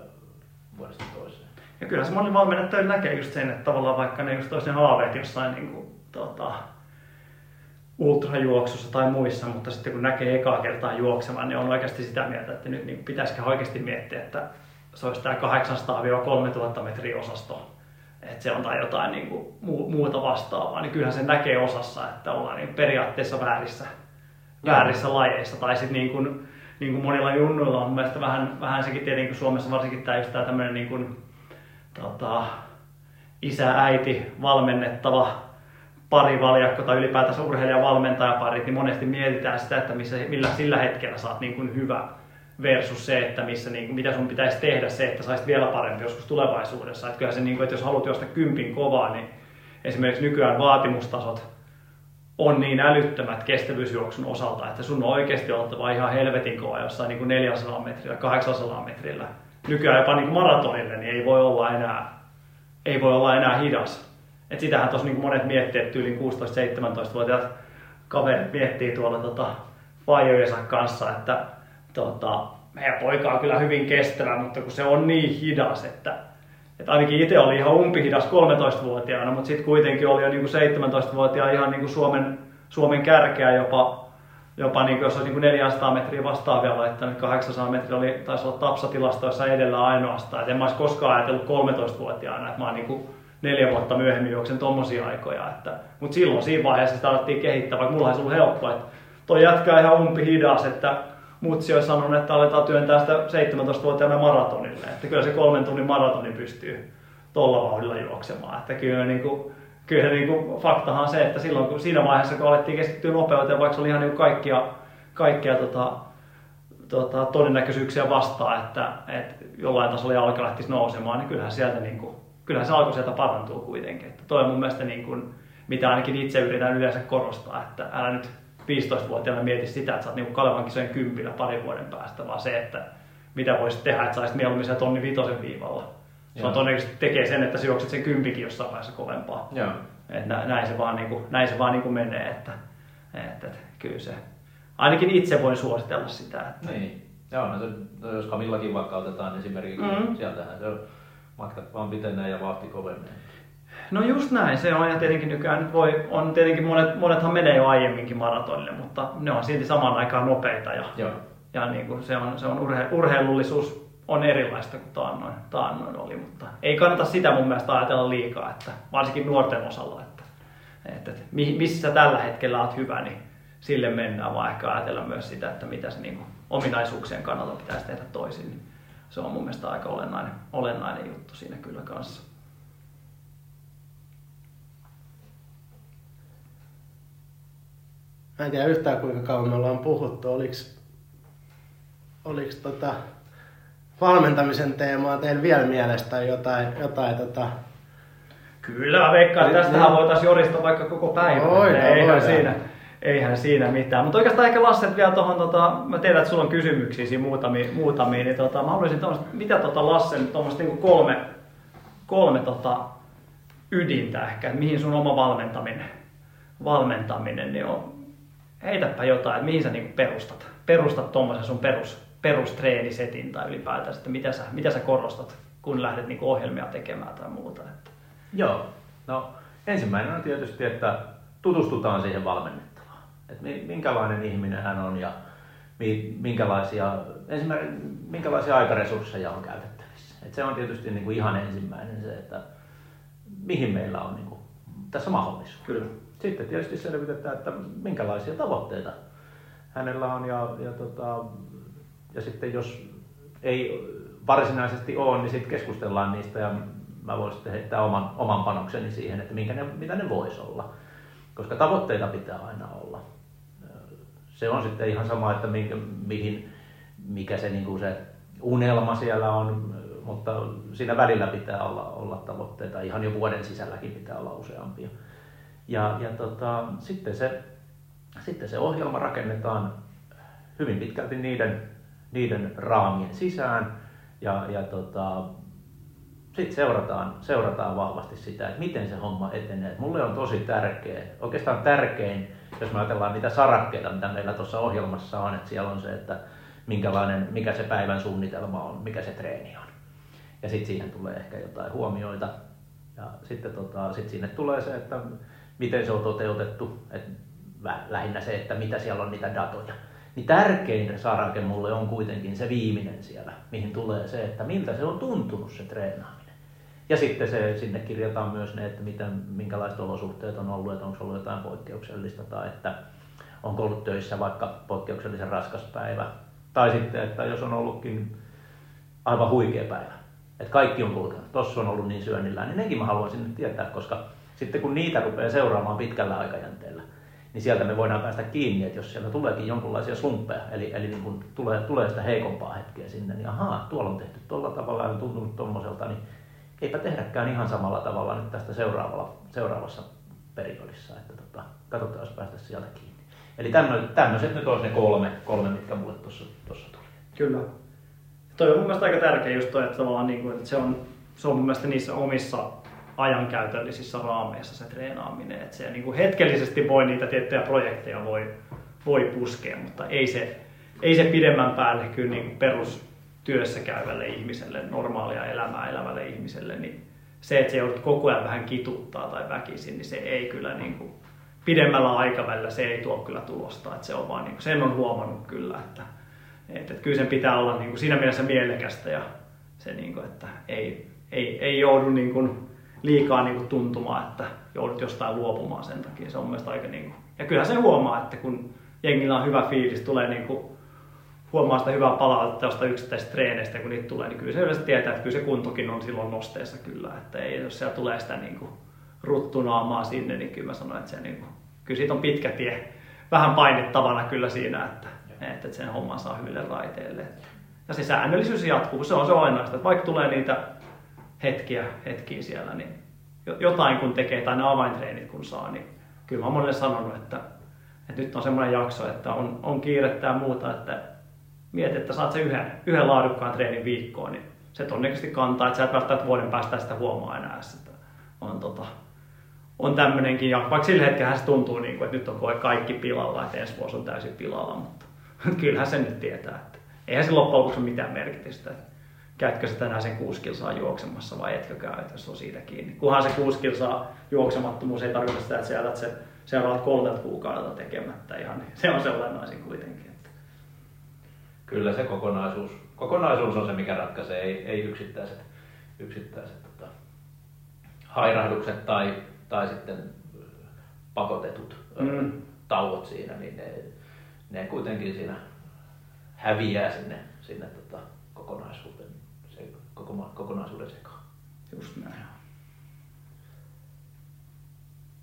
vuodesta toiseen. Ja kyllä se moni valmennettaja näkee just sen, että tavallaan vaikka ne just toisen haaveet jossain niin kuin, tota, ultrajuoksussa tai muissa, mutta sitten kun näkee ekaa kertaa juoksemaan, niin on oikeasti sitä mieltä, että nyt niin pitäisikö oikeasti miettiä, että se olisi tämä 800-3000 metriä osasto, että se on tai jotain niin kuin muuta vastaavaa, niin kyllähän se näkee osassa, että ollaan niin periaatteessa väärissä, väärissä lajeissa. Tai sitten niin kuin, niin kuin monilla junnuilla on mielestäni vähän, vähän sekin tietenkin Suomessa varsinkin tämä just tämä tämmöinen niin kuin, tota, isä, äiti, valmennettava parivaljakko tai ylipäätänsä urheilijavalmentajaparit, niin monesti mietitään sitä, että missä, millä sillä hetkellä saat niin kuin hyvä versus se, että missä, niin kuin, mitä sun pitäisi tehdä se, että saisit vielä parempi joskus tulevaisuudessa. Että kyllähän se, niin kuin, että jos haluat juosta kympin kovaa, niin esimerkiksi nykyään vaatimustasot on niin älyttömät kestävyysjuoksun osalta, että sun on oikeasti oltava ihan helvetin kova jossain niin kuin 400 metrillä, 800 metrillä. Nykyään jopa niin kuin maratonille niin ei voi olla enää, ei voi olla enää hidas. Et sitähän tuossa niin monet miettii, että yli 16-17-vuotiaat kaverit miettii tuolla tota, fajojensa kanssa, että tota, meidän poika on kyllä hyvin kestävä, mutta kun se on niin hidas, että, että ainakin itse oli ihan umpihidas 13-vuotiaana, mutta sitten kuitenkin oli jo niin kuin 17-vuotiaana ihan niin Suomen, Suomen kärkeä jopa, jopa niin kuin, jos olisi niin kuin 400 metriä vastaavia laittanut, 800 metriä oli, taisi olla tapsatilastoissa edellä ainoastaan. Et en mä olisi koskaan ajatellut 13-vuotiaana, että mä oon niin neljä vuotta myöhemmin juoksen tommosia aikoja. Että, mutta silloin siinä vaiheessa sitä alettiin kehittää, vaikka mulla ei ollut helppoa. Että toi jatkaa ihan umpi hidas, että mutsi olisi sanonut, että aletaan työntää sitä 17-vuotiaana maratonille. Että kyllä se kolmen tunnin maratoni pystyy tuolla vauhdilla juoksemaan. Että kyllä, niin kuin, kyllä niin kuin, faktahan on se, että silloin kun siinä vaiheessa kun alettiin keskittyä nopeuteen, vaikka se oli ihan niin kaikkia, kaikkia tota, tota, todennäköisyyksiä vastaan, että, että jollain tasolla jalka lähtisi nousemaan, niin kyllähän sieltä niin kuin, kyllähän se alku sieltä parantuu kuitenkin. Että toi on mun mielestä niin kuin, mitä ainakin itse yritän yleensä korostaa, että älä nyt 15-vuotiaana mieti sitä, että sä oot niin Kalevan kisojen kympillä parin vuoden päästä, vaan se, että mitä voisit tehdä, että saisit mieluummin sen tonni vitosen viivalla. Se on todennäköisesti tekee sen, että sä juokset sen kympikin jossain vaiheessa kovempaa. Joo. Että näin se vaan, niin kuin, näin se vaan niin kuin menee, että, että, että kyllä se, ainakin itse voin suositella sitä. Että... Niin. Joo, no se, no jos Kamillakin vaikka otetaan esimerkiksi, mm-hmm. sieltähän se on matkat vaan pitenee ja vauhti kovenee. No just näin, se on ja tietenkin nykyään nyt voi, on tietenkin monet, monethan menee jo aiemminkin maratonille, mutta ne on silti samaan aikaan nopeita ja, Joo. ja niin kuin se on, se on urhe, urheilullisuus on erilaista kuin taannoin, taannoin oli, mutta ei kannata sitä mun mielestä ajatella liikaa, että varsinkin nuorten osalla, että, että, että missä tällä hetkellä olet hyvä, niin sille mennään, vaan ehkä ajatella myös sitä, että mitä se niin kuin ominaisuuksien kannalta pitäisi tehdä toisin. Niin se on mun mielestä aika olennainen, olennainen juttu siinä kyllä kanssa. Mä en tiedä yhtään kuinka kauan me ollaan puhuttu. Oliks, oliks tota valmentamisen teemaa teillä vielä mielestä jotain, jotain tota... Kyllä, veikkaan, että tästähän voitaisiin jorista vaikka koko päivä. Voidaan, eihän, voidaan. siinä, eihän siinä mitään. Mutta oikeastaan ehkä Lasse vielä tuohon, tota, mä tiedän, että sulla on kysymyksiä siinä muutamia, muutamia niin tota, mä haluaisin tommoista, mitä tota Lassen tuommoista niinku kolme, kolme tota, ydintä ehkä, että mihin sun oma valmentaminen, valmentaminen niin on. Heitäpä jotain, että mihin sä niinku perustat, perustat tuommoisen sun perus, perustreenisetin tai ylipäätään, että mitä sä, mitä sä korostat, kun lähdet niinku ohjelmia tekemään tai muuta. Että. Joo. No ensimmäinen on tietysti, että tutustutaan siihen valmennettavaan. Että minkälainen ihminen hän on ja minkälaisia, ensimmäinen, minkälaisia aikaresursseja on käytettävissä. Et se on tietysti niin kuin ihan ensimmäinen se, että mihin meillä on niin kuin tässä mahdollisuus. Kyllä. Sitten tietysti selvitetään, että minkälaisia tavoitteita hänellä on ja, ja, tota, ja sitten jos ei varsinaisesti ole, niin sitten keskustellaan niistä ja mä voin sitten heittää oman, oman panokseni siihen, että minkä ne, mitä ne voisi olla. Koska tavoitteita pitää aina olla. Se on sitten ihan sama, että minkä, mihin, mikä se, niin kuin se unelma siellä on, mutta siinä välillä pitää olla, olla tavoitteita. Ihan jo vuoden sisälläkin pitää olla useampia. Ja, ja tota, sitten, se, sitten se ohjelma rakennetaan hyvin pitkälti niiden, niiden raamien sisään ja, ja tota, sitten seurataan, seurataan vahvasti sitä, että miten se homma etenee. Mulle on tosi tärkeä, oikeastaan tärkein, jos me ajatellaan niitä sarakkeita, mitä meillä tuossa ohjelmassa on, että siellä on se, että minkälainen, mikä se päivän suunnitelma on, mikä se treeni on. Ja sitten siihen tulee ehkä jotain huomioita. Ja sitten tota, sit sinne tulee se, että miten se on toteutettu, että lähinnä se, että mitä siellä on niitä datoja. Niin tärkein sarake mulle on kuitenkin se viimeinen siellä, mihin tulee se, että miltä se on tuntunut se treenaaminen. Ja sitten se, sinne kirjataan myös ne, että miten, minkälaiset olosuhteet on ollut, että onko ollut jotain poikkeuksellista tai että onko ollut töissä vaikka poikkeuksellisen raskas päivä. Tai sitten, että jos on ollutkin aivan huikea päivä, että kaikki on kulkenut, tossa on ollut niin syönnillään, niin nekin mä haluaisin nyt tietää, koska sitten kun niitä rupeaa seuraamaan pitkällä aikajänteellä, niin sieltä me voidaan päästä kiinni, että jos siellä tuleekin jonkinlaisia slumppeja, eli, eli niin kun tulee, tulee sitä heikompaa hetkeä sinne, niin ahaa, tuolla on tehty tuolla tavalla ja on tuntunut tuommoiselta, niin eipä tehdäkään ihan samalla tavalla nyt tästä seuraavalla, seuraavassa periodissa, että tota, katsotaan, jos päästä sieltä kiinni. Eli tämmöiset nyt olisi ne kolme, kolme mitkä mulle tuossa tuli. Kyllä. Toi on mun mielestä aika tärkeä just toi, että, tavallaan niin kuin, että se, on, se on mun mielestä niissä omissa ajankäytöllisissä raameissa se treenaaminen. Että se niin kuin hetkellisesti voi niitä tiettyjä projekteja voi, voi puskea, mutta ei se, ei se pidemmän päälle kyllä niin perustyössä käyvälle ihmiselle, normaalia elämää elävälle ihmiselle, niin se, että se joudut koko ajan vähän kituttaa tai väkisin, niin se ei kyllä niin kuin, pidemmällä aikavälillä se ei tuo kyllä tulosta. Että se on vaan, niin kuin, sen on huomannut kyllä, että, että, että kyllä sen pitää olla niin kuin, siinä mielessä mielekästä ja se, niin kuin, että ei, ei, ei joudu niin kuin, liikaa niin kuin tuntumaan, että joudut jostain luopumaan sen takia. Se on mielestäni aika niin kuin... Ja kyllähän se huomaa, että kun jengillä on hyvä fiilis, tulee niin kuin, huomaa sitä hyvää palautetta jostain yksittäisistä treeneistä, kun niitä tulee, niin kyllä se yleensä tietää, että kyllä se kuntokin on silloin nosteessa kyllä. Että ei, jos siellä tulee sitä niin kuin ruttunaamaa sinne, niin kyllä mä sanoin, että se niin kuin, kyllä siitä on pitkä tie. Vähän painettavana kyllä siinä, että, että sen homman saa hyville raiteille. Ja se säännöllisyys jatkuu, se on se ainoastaan, että vaikka tulee niitä hetkiä, hetkiä siellä, niin jotain kun tekee tai ne avaintreenit kun saa, niin kyllä mä oon monelle sanonut, että, että nyt on semmoinen jakso, että on, on kiirettä ja muuta, että mieti, että saat sen yhden, yhden laadukkaan treenin viikkoon, niin se todennäköisesti kantaa, että sä et välttämättä vuoden päästä sitä huomaa enää, että on, tota, on tämmöinenkin, ja vaikka sillä hetkellä se tuntuu, niin kuin, että nyt on kaikki pilalla, että ensi vuosi on täysin pilalla, mutta kyllähän se nyt tietää, että eihän se loppujen lopuksi ole mitään merkitystä. Että käytkö sä tänään sen kuusi kilsaa juoksemassa vai etkö käy, että se on siitä kiinni. Kunhan se kuusi kilsaa juoksemattomuus ei tarkoita sitä, että sä jätät se seuraavat kolmelta kuukaudelta tekemättä ihan, niin se on se olennaisin kuitenkin. Kyllä se kokonaisuus, kokonaisuus on se, mikä ratkaisee, ei, ei yksittäiset, yksittäiset tota, hairahdukset tai, tai sitten pakotetut mm. tauot siinä, niin ne, ne kuitenkin siinä häviää sinne, sinne tota, kokonaisuuteen kokonaisuuden sekaan. Just näin.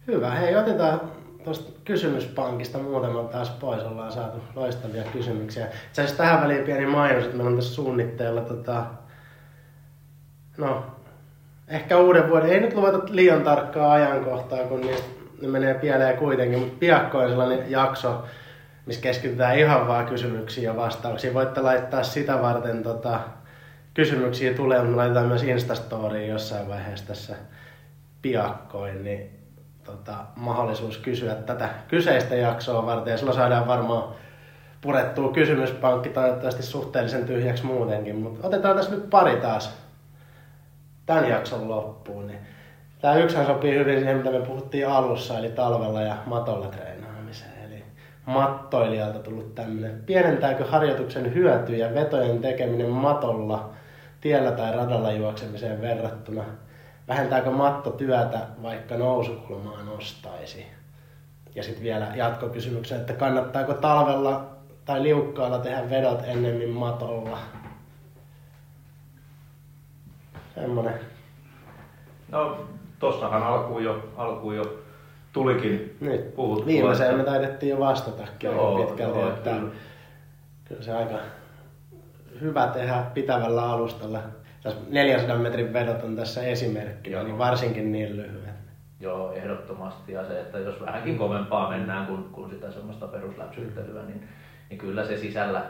Hyvä. Hei, otetaan tuosta kysymyspankista muutama taas pois. Ollaan saatu loistavia kysymyksiä. Itse asiassa tähän väliin pieni mainos, että meillä on tässä suunnitteilla tota, no, ehkä uuden vuoden, ei nyt luvata liian tarkkaa ajankohtaa, kun niistä, ne menee pieleen kuitenkin, mutta piakkoin sellainen jakso, missä keskitytään ihan vaan kysymyksiin ja vastauksiin. Voitte laittaa sitä varten tota, kysymyksiä tulee, mutta laitetaan myös Instastoriin jossain vaiheessa tässä piakkoin, niin tota, mahdollisuus kysyä tätä kyseistä jaksoa varten. Ja silloin saadaan varmaan purettua kysymyspankki toivottavasti suhteellisen tyhjäksi muutenkin. Mutta otetaan tässä nyt pari taas tämän jakson loppuun. Niin Tämä yksihän sopii hyvin siihen, mitä me puhuttiin alussa, eli talvella ja matolla treenaamiseen. Eli mattoilijalta tullut tämmöinen. Pienentääkö harjoituksen hyötyjä vetojen tekeminen matolla tiellä tai radalla juoksemiseen verrattuna? Vähentääkö matto työtä, vaikka nousukulmaa nostaisi? Ja sitten vielä jatkokysymyksen, että kannattaako talvella tai liukkaalla tehdä vedot ennemmin matolla? Semmoinen No, tossahan alkuun jo, alkuun jo tulikin Nyt puhuttua. viimeiseen me taidettiin jo vastatakin Joo, aika pitkälti, joo, että kyllä. kyllä se aika hyvä tehdä pitävällä alustalla. Tässä 400 metrin vedot on tässä esimerkkinä, Joo. niin varsinkin niin lyhyet. Joo, ehdottomasti. Ja se, että jos vähänkin kovempaa mennään kuin, kuin sitä semmoista Mm. perusläpsyttelyä, niin, niin kyllä se sisällä,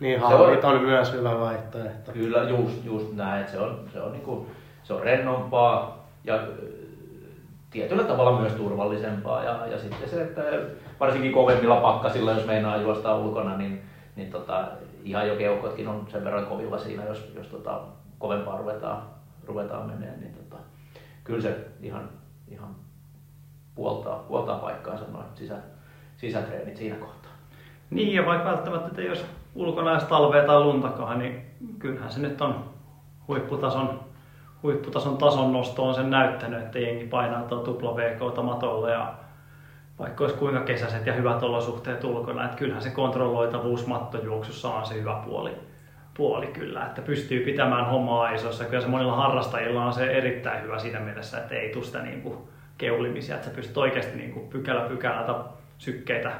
Niin Se haulit on- on myös hyvä vaihtoehto. kyllä just, just näin, että se on, se on, niinku, se on rennompaa ja ö, tietyllä tavalla myös turvallisempaa. Ja, ja sitten se, että varsinkin kovemmilla pakkasilla, jos meinaa juosta ulkona, niin, niin tota, ihan jo keuhkotkin on sen verran kovilla siinä, jos, jos tota, kovempaa ruvetaan, ruvetaan menemään, niin tota, kyllä se ihan, ihan puoltaa, puoltaa paikkaansa noin sisä, sisätreenit siinä kohtaa. Niin, ja vaikka välttämättä että jos ulkona edes talvea tai luntakaan, niin kyllähän se nyt on huipputason, huipputason tason nosto on sen näyttänyt, että jengi painaa tuo tupla VK matolle ja vaikka olisi kuinka kesäiset ja hyvät olosuhteet ulkona, että kyllähän se kontrolloitavuus mattojuoksussa on se hyvä puoli, puoli kyllä, että pystyy pitämään hommaa isossa. Kyllä se monilla harrastajilla on se erittäin hyvä siinä mielessä, että ei tule sitä niin kuin keulimisia, että sä pystyt oikeasti niin kuin pykälä pykälältä sykkeitä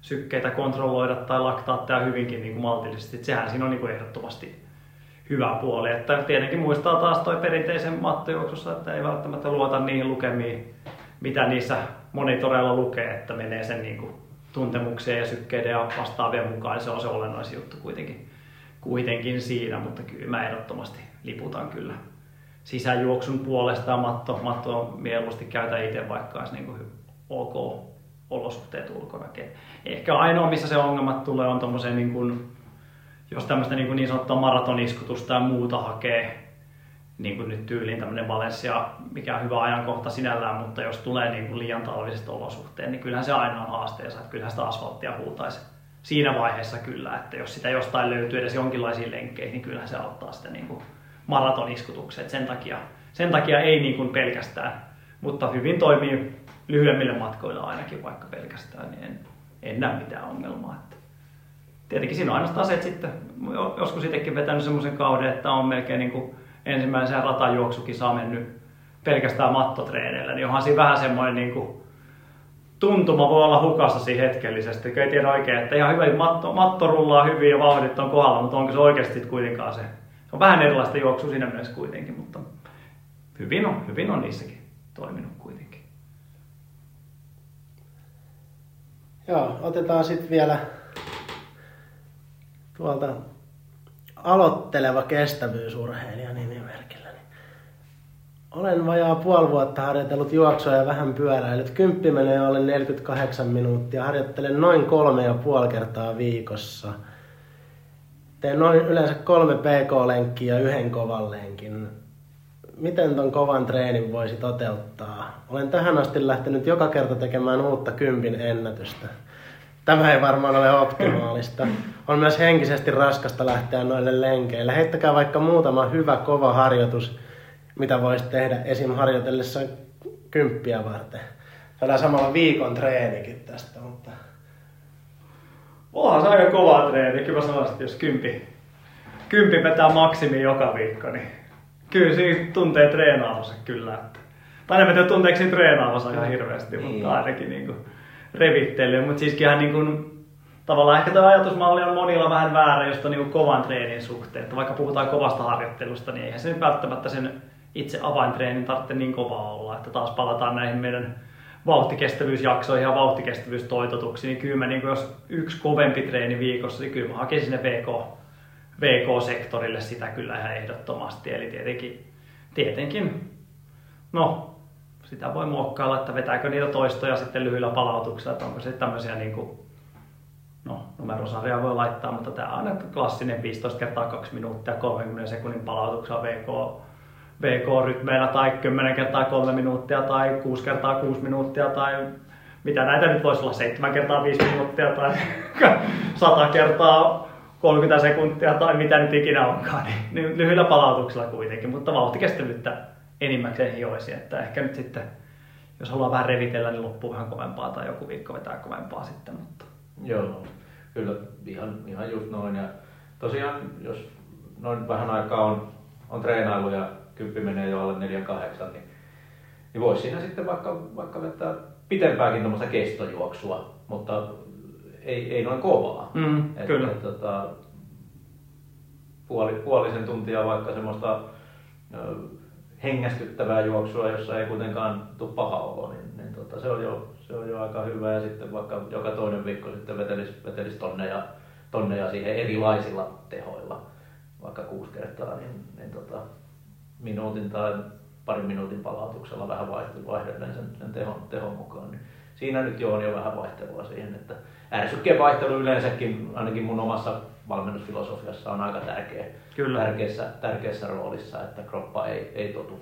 sykkeitä kontrolloida tai laktaatteja hyvinkin niin kuin maltillisesti. Että sehän siinä on niin kuin ehdottomasti hyvä puoli. Että tietenkin muistaa taas toi perinteisen mattojuoksussa, että ei välttämättä luota niihin lukemiin, mitä niissä monitoreilla lukee, että menee sen niin kuin tuntemukseen ja sykkeiden ja vastaavien mukaan. Se on se olennaisin juttu kuitenkin, kuitenkin siinä, mutta kyllä mä ehdottomasti liputan kyllä sisäjuoksun puolesta ja matto, matto mieluusti käytä itse, vaikka olisi niin kuin ok olosuhteet ulkona. Ehkä ainoa, missä se ongelmat tulee, on tommoseen niin kuin, jos tämmöistä niin, kuin niin sanottua maratoniskutusta ja muuta hakee, niin kuin nyt tyyliin tämmöinen Valencia, mikä on hyvä ajankohta sinällään, mutta jos tulee niin kuin liian talviset olosuhteet, niin kyllähän se aina on haasteensa, että kyllähän sitä asfalttia huutaisi siinä vaiheessa kyllä, että jos sitä jostain löytyy edes jonkinlaisiin lenkkeihin, niin kyllähän se auttaa sitä niin kuin maratoniskutukseen. Sen takia, sen takia ei niin kuin pelkästään, mutta hyvin toimii lyhyemmille matkoilla ainakin vaikka pelkästään, niin en, en näe mitään ongelmaa. Että tietenkin siinä on ainoastaan se, että sitten joskus itsekin vetänyt semmoisen kauden, että on melkein niin kuin ensimmäisen ratajuoksukisaa mennyt pelkästään mattotreeneillä, niin onhan siinä vähän semmoinen niin kuin tuntuma voi olla hukassa siinä hetkellisesti, kun ei tiedä oikein, että ihan hyvä, matto, matto rullaa hyvin ja vauhdit on kohdalla, mutta onko se oikeasti kuitenkaan se. Se on vähän erilaista juoksua siinä mielessä kuitenkin, mutta hyvin on, hyvin on niissäkin toiminut kuitenkin. Joo, otetaan sitten vielä tuolta aloitteleva kestävyysurheilija nimimerkillä. Niin Olen vajaa puoli vuotta harjoitellut juoksua ja vähän pyöräillyt. Kymppi menee alle 48 minuuttia. Harjoittelen noin kolme ja puoli kertaa viikossa. Teen noin yleensä kolme PK-lenkkiä ja yhden kovan lenkin. Miten ton kovan treenin voisi toteuttaa? Olen tähän asti lähtenyt joka kerta tekemään uutta kympin ennätystä. Tämä ei varmaan ole optimaalista. On myös henkisesti raskasta lähteä noille lenkeille. Heittäkää vaikka muutama hyvä kova harjoitus, mitä voisi tehdä esim. harjoitellessa kymppiä varten. Saadaan samalla viikon treenikin tästä, mutta Onhan se aika kova treeni. Kyllä mä sanoisin, että jos kympi, kympi vetää maksimi joka viikko, niin kyllä siinä tuntee treenaavansa kyllä. Että, tai en tiedä tunteeko siinä treenaavansa ihan hirveästi, Niin. mutta ainakin niin kuin revittelyä. Mutta siis kyllähän niin kuin, tavallaan ehkä tämä ajatusmalli on monilla vähän väärä just niin kovan treenin suhteen. Että vaikka puhutaan kovasta harjoittelusta, niin eihän se nyt välttämättä sen itse avaintreenin tarvitse niin kova olla. Että taas palataan näihin meidän vauhtikestävyysjaksoihin ja vauhtikestävyystoitotuksiin, niin kyllä mä, niin jos yksi kovempi treeni viikossa, niin kyllä mä hakisin sinne VK, VK-sektorille sitä kyllä ihan ehdottomasti. Eli tietenkin, tietenkin no, sitä voi muokkailla, että vetääkö niitä toistoja sitten lyhyillä palautuksilla, että onko se tämmöisiä niin kuin, no numerosarjaa voi laittaa, mutta tämä on aina klassinen 15 kertaa 2 minuuttia 30 sekunnin palautuksella VK, VK-rytmeillä tai 10 kertaa 3 minuuttia tai 6 kertaa 6 minuuttia tai mitä näitä nyt voisi olla, 7 kertaa 5 minuuttia tai 100 kertaa 30 sekuntia tai mitä nyt ikinä onkaan, niin, lyhyillä palautuksilla kuitenkin, mutta vauhtikestävyyttä enimmäkseen hioisi, että ehkä nyt sitten, jos haluaa vähän revitellä, niin loppuu vähän kovempaa tai joku viikko vetää kovempaa sitten, mutta Joo, kyllä ihan, ihan just noin. Ja tosiaan, jos noin vähän aikaa on, on treenailu ja kymppi menee jo alle 4-8, niin, niin voisi siinä sitten vaikka, vaikka vetää pitempääkin tuommoista kestojuoksua, mutta ei, ei noin kovaa. Mm, Et- kyllä. et tota, puoli, puolisen tuntia vaikka semmoista ö, hengästyttävää juoksua, jossa ei kuitenkaan tule paha olo, niin, niin tota, se, on jo, se on jo aika hyvä. Ja sitten vaikka joka toinen viikko sitten vetelis, vetelis tonneja, tonneja siihen erilaisilla tehoilla, vaikka kuusi kertaa, niin, niin tota, minuutin tai parin minuutin palautuksella vähän vaihdellen sen, sen tehon, tehon mukaan. Niin siinä nyt jo on jo vähän vaihtelua siihen, että ärsykkeen vaihtelu yleensäkin, ainakin mun omassa valmennusfilosofiassa on aika tärkeä, Kyllä. tärkeässä, tärkeässä roolissa, että kroppa ei, ei totu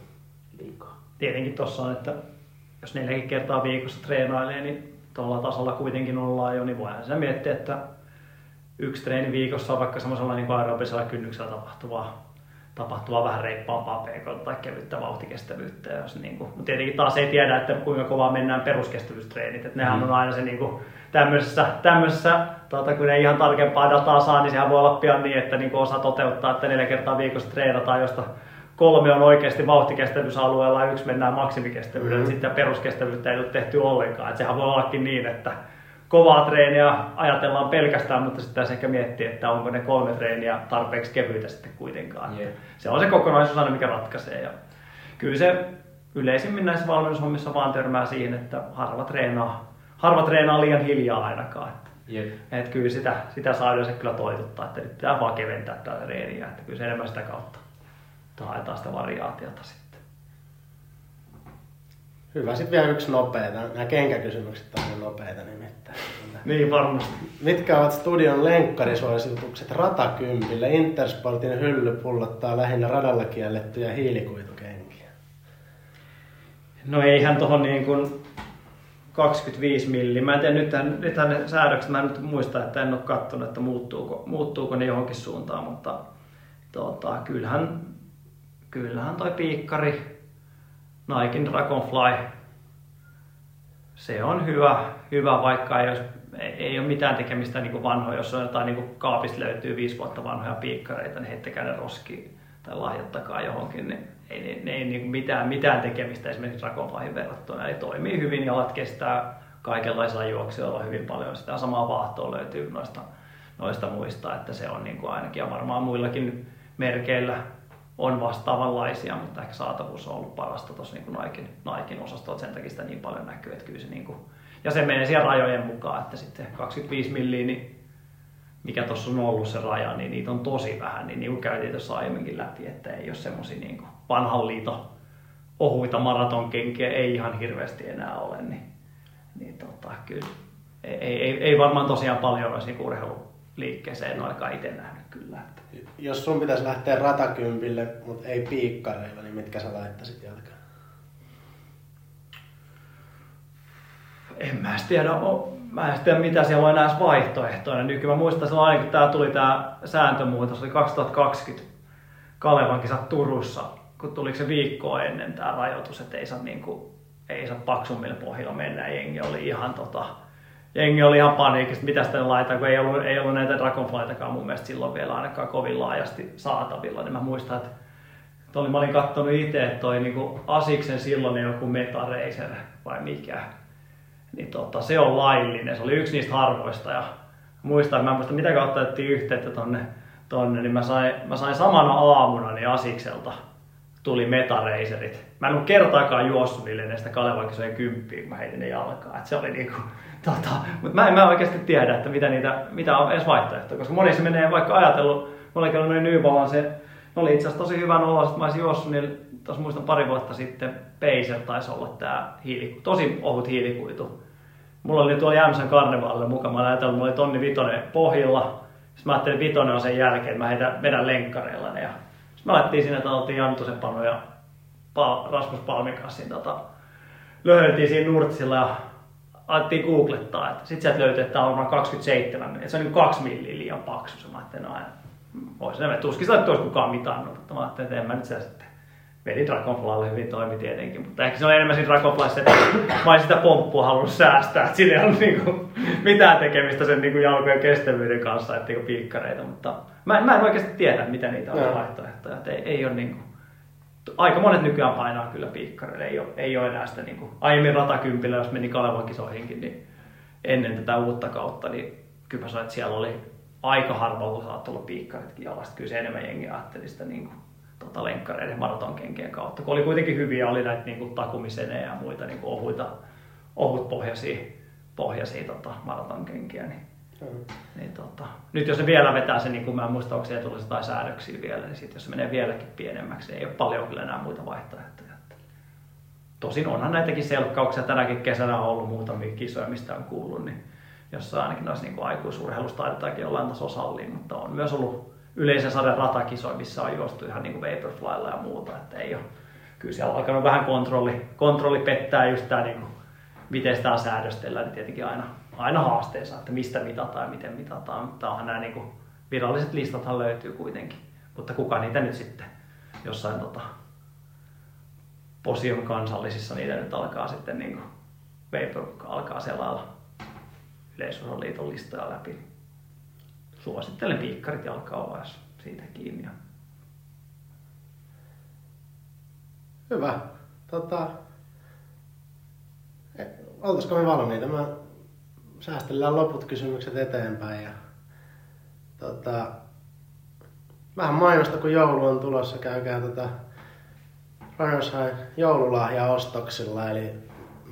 liikaa. Tietenkin tuossa on, että jos neljäkin kertaa viikossa treenailee, niin tuolla tasolla kuitenkin ollaan jo, niin voihan se miettiä, että yksi treeni viikossa on vaikka semmoisella niin aerobisella kynnyksellä tapahtuvaa, tapahtuvaa vähän reippaampaa pk tai kevyttä vauhtikestävyyttä. Jos niin kuin, mutta tietenkin taas ei tiedä, että kuinka kovaa mennään peruskestävyystreenit. Että nehän on aina se niin kuin, tämmöisessä, tämmöisessä tuota, kun ei ihan tarkempaa dataa saa, niin sehän voi olla pian niin, että niin kuin osa toteuttaa, että neljä kertaa viikossa treenataan, josta kolme on oikeasti vauhtikestävyysalueella ja yksi mennään maksimikestävyydellä. Mm. Sitten peruskestävyyttä ei ole tehty ollenkaan. Et sehän voi ollakin niin, että kovaa treeniä ajatellaan pelkästään, mutta sitten tässä ehkä miettiä, että onko ne kolme treeniä tarpeeksi kevyitä sitten kuitenkaan. Jep. Se on se kokonaisuus aina, mikä ratkaisee. Ja kyllä se yleisimmin näissä valmennushommissa vaan törmää siihen, että harva treenaa, harva treenaa liian hiljaa ainakaan. Että Jep. et kyllä sitä, sitä saa yleensä kyllä toitottaa, että nyt pitää vaan keventää tätä reeniä, että kyllä se enemmän sitä kautta haetaan sitä variaatiota sitten. Hyvä. Sitten vielä yksi nopea. Nämä kenkäkysymykset on aina nopeita nimittäin. Niin varmasti. Mitkä ovat studion lenkkarisuositukset ratakympille? Intersportin hylly pullottaa lähinnä radalla kiellettyjä hiilikuitukenkiä. No eihän tuohon niin kuin 25 milli. Mä en tiedä, nythän, nythän ne säädökset, mä en nyt muista, että en ole katsonut, että muuttuuko, muuttuuko ne johonkin suuntaan, mutta tota, kyllähän, kyllähän toi piikkari, Nikein Dragonfly, se on hyvä, hyvä vaikka ei, olisi, ei, ole mitään tekemistä niin vanhoja, jos on jotain niin kaapista löytyy viisi vuotta vanhoja piikkareita, niin heittäkää ne roskiin tai lahjoittakaa johonkin, niin ei, ne, ne ei niin mitään, mitään tekemistä esimerkiksi Dragonflyin verrattuna. Eli toimii hyvin, jalat kestää kaikenlaisilla juoksijoilla hyvin paljon. Sitä samaa vaahtoa löytyy noista, noista muista, että se on niin kuin ainakin ja varmaan muillakin merkeillä on vastaavanlaisia, mutta ehkä saatavuus on ollut parasta tuossa niin Naikin, Naikin osastolla, sen takia sitä niin paljon näkyy, että kyllä se niin kuin, ja se menee siellä rajojen mukaan, että sitten 25 milliä, niin mikä tuossa on ollut se raja, niin niitä on tosi vähän, niin, niin kuin käytiin tuossa aiemminkin läpi, että ei ole semmoisia niin vanhan liiton ohuita maratonkenkiä, ei ihan hirveästi enää ole, niin, niin tota, kyllä ei, ei, ei, varmaan tosiaan paljon olisi niin urheiluliikkeeseen, en ole ainakaan itse nähnyt kyllä. Että. Jos sun pitäisi lähteä ratakympille, mutta ei piikkareilla, niin mitkä sä laittaisit jalkaan? En mä tiedä, mä en tiedä mitä siellä on enää edes vaihtoehtoina. Nyky mä muistan silloin aina, kun tää tuli tää sääntömuutos, oli 2020 Kalevan kisat Turussa, kun tuli se viikkoa ennen tämä rajoitus, että ei saa, niinku, ei saa paksummille pohjilla mennä. Jengi oli ihan tota, jengi oli ihan paniikissa, mitä sitten laitan, kun ei ollut, ei ollut näitä Dragonflytakaan mun mielestä silloin vielä ainakaan kovin laajasti saatavilla, niin mä muistan, että että oli, mä olin kattonut itse, että toi niinku Asiksen silloin joku Meta Racer vai mikä, niin tota, se on laillinen. Se oli yksi niistä harvoista ja muistan, mä en muista mitä kautta otettiin yhteyttä tonne, tonne niin mä sain, mä sain samana aamuna niin Asikselta tuli metareiserit. Mä en ole kertaakaan juossut niille näistä Kalevan kisojen kymppiin, kun mä heitin ne jalkaan. Et se oli niinku, tota, mutta mä en mä oikeasti tiedä, että mitä, niitä, mitä on edes vaihtoehtoja, koska monissa menee vaikka ajatellut, mulla oli noin Nybalan se, ne oli itse asiassa tosi hyvän oloiset, mä olisin juossut niille, tuossa muistan pari vuotta sitten, Pacer taisi olla tää hiili, tosi ohut hiilikuitu. Mulla oli tuolla Jämsän karnevaalilla mukaan, mä olin ajatellut, mulla oli tonni vitonen pohjilla, sitten mä ajattelin, että vitonen on sen jälkeen, että mä heitän, vedän lenkkareilla ne. Sitten me laitettiin sinne, että oltiin Janttu Sepano ja Pal- Rasmus Palmin kanssa siinä, tota, löhöiltiin siinä nurtsilla ja alettiin googlettaa, että sitten sieltä löytyi, että tämä on varmaan 27, että se on niin kaksi milliä liian paksu. Mä ajattelin, no aina, voisin ne tuskin että olisi kukaan mitannut, mutta mä ajattelin, että en mä nyt sitä sitten veli Dragonflylle hyvin toimi tietenkin, mutta ehkä se on enemmän siinä Dragonflyssa, että mä olisin sitä pomppua halunnut säästää, että siinä ei ollut niinku mitään tekemistä sen niinku jalkojen kestävyyden kanssa, että niinku piikkareita, mutta mä, mä en oikeasti tiedä, mitä niitä on Joo. vaihtoehtoja, että ei, ei ole niinku, aika monet nykyään painaa kyllä piikkareille. Ei ole, ei ole enää sitä niin kuin, aiemmin ratakympillä, jos meni Kalevan kisoihinkin, niin ennen tätä uutta kautta, niin kyllä mä sanoin, että siellä oli aika harvalla saattoi olla piikkaritkin jalasta. Kyllä se enemmän jengi ajatteli sitä niin kuin, tota, lenkkareiden maratonkenkien kautta. Kun oli kuitenkin hyviä, oli näitä niin kuin, takumisenejä ja muita niin kuin, ohuita, ohutpohjaisia pohjaisia tota, maratonkenkiä, niin Mm. niin tota, nyt jos se vielä vetää se, niin kuin mä en muista, onko siellä tullut jotain säädöksiä vielä, niin sit jos se menee vieläkin pienemmäksi, niin ei ole paljon kyllä enää muita vaihtoehtoja. Tosin onhan näitäkin selkkauksia tänäkin kesänä on ollut muutamia kisoja, mistä on kuullut, niin jossa ainakin noissa niin aikuisurheilussa taidetaankin jollain tasolla salliin, mutta on myös ollut yleisen sarjan ratakisoja, missä on juostu ihan niin kuin Vaporflylla ja muuta, että ei ole. Kyllä siellä on alkanut vähän kontrolli, kontrolli pettää just tämä niin kuin, miten sitä säädöstellään, niin tietenkin aina, aina haasteensa, että mistä mitataan ja miten mitataan, mutta onhan nämä niin kuin, viralliset listathan löytyy kuitenkin, mutta kuka niitä nyt sitten jossain tota, Posion kansallisissa niitä nyt alkaa sitten niin kuin, Vapor alkaa selailla yleisurheiluliiton listoja läpi. Suosittelen piikkarit jalkaa jos siitä kiinni. Hyvä. Tota, e, oltaisiko me valmiita? Mä säästellään loput kysymykset eteenpäin. Ja, tota, vähän mainosta, kun joulu on tulossa, käykää tota High joululahjaostoksilla, eli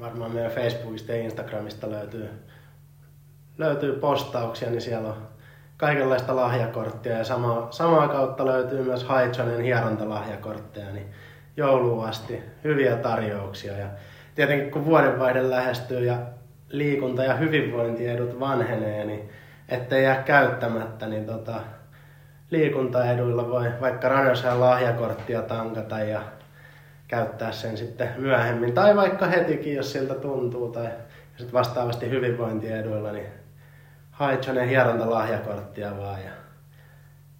varmaan meidän Facebookista ja Instagramista löytyy, löytyy postauksia, niin siellä on kaikenlaista lahjakorttia ja sama, samaa kautta löytyy myös Haitsonen hierontalahjakortteja, niin jouluun asti hyviä tarjouksia. Ja tietenkin kun vuodenvaihde lähestyy ja liikunta- ja hyvinvointiedut vanhenee, niin ettei jää käyttämättä, niin tota, liikuntaeduilla voi vaikka Ranjosajan lahjakorttia tankata ja käyttää sen sitten myöhemmin. Tai vaikka hetikin, jos siltä tuntuu. Tai sitten vastaavasti hyvinvointieduilla, niin Haitsonen hierontalahjakorttia vaan ja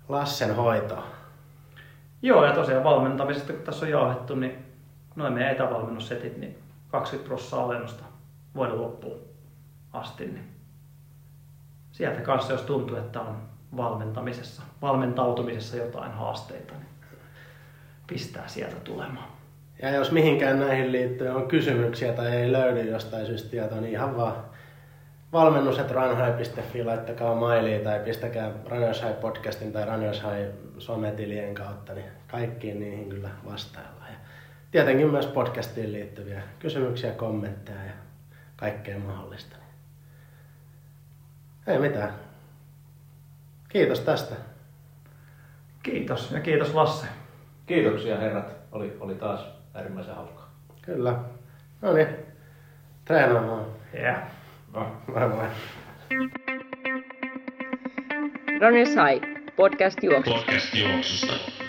Lassen hoitoa. Joo, ja tosiaan valmentamisesta, kun tässä on jauhettu, niin noin meidän etävalmennussetit, niin 20 prosenttia alennusta vuoden loppuun asti. Niin sieltä kanssa, jos tuntuu, että on valmentamisessa, valmentautumisessa jotain haasteita, niin pistää sieltä tulemaan. Ja jos mihinkään näihin liittyen on kysymyksiä tai ei löydy jostain syystä tietoa, niin ihan vaan valmennus.runhigh.fi, laittakaa mailia tai pistäkää Runners High podcastin tai Runners High sometilien kautta, niin kaikkiin niihin kyllä vastaillaan. Ja tietenkin myös podcastiin liittyviä kysymyksiä, kommentteja ja kaikkea mahdollista. Ei mitään. Kiitos tästä. Kiitos ja kiitos Lasse. Kiitoksia herrat, oli, oli taas äärimmäisen hauskaa. Kyllä. No niin, treenaamaan. Yeah. No. Runners High, podcast juoksusta. Podcast juoksusta.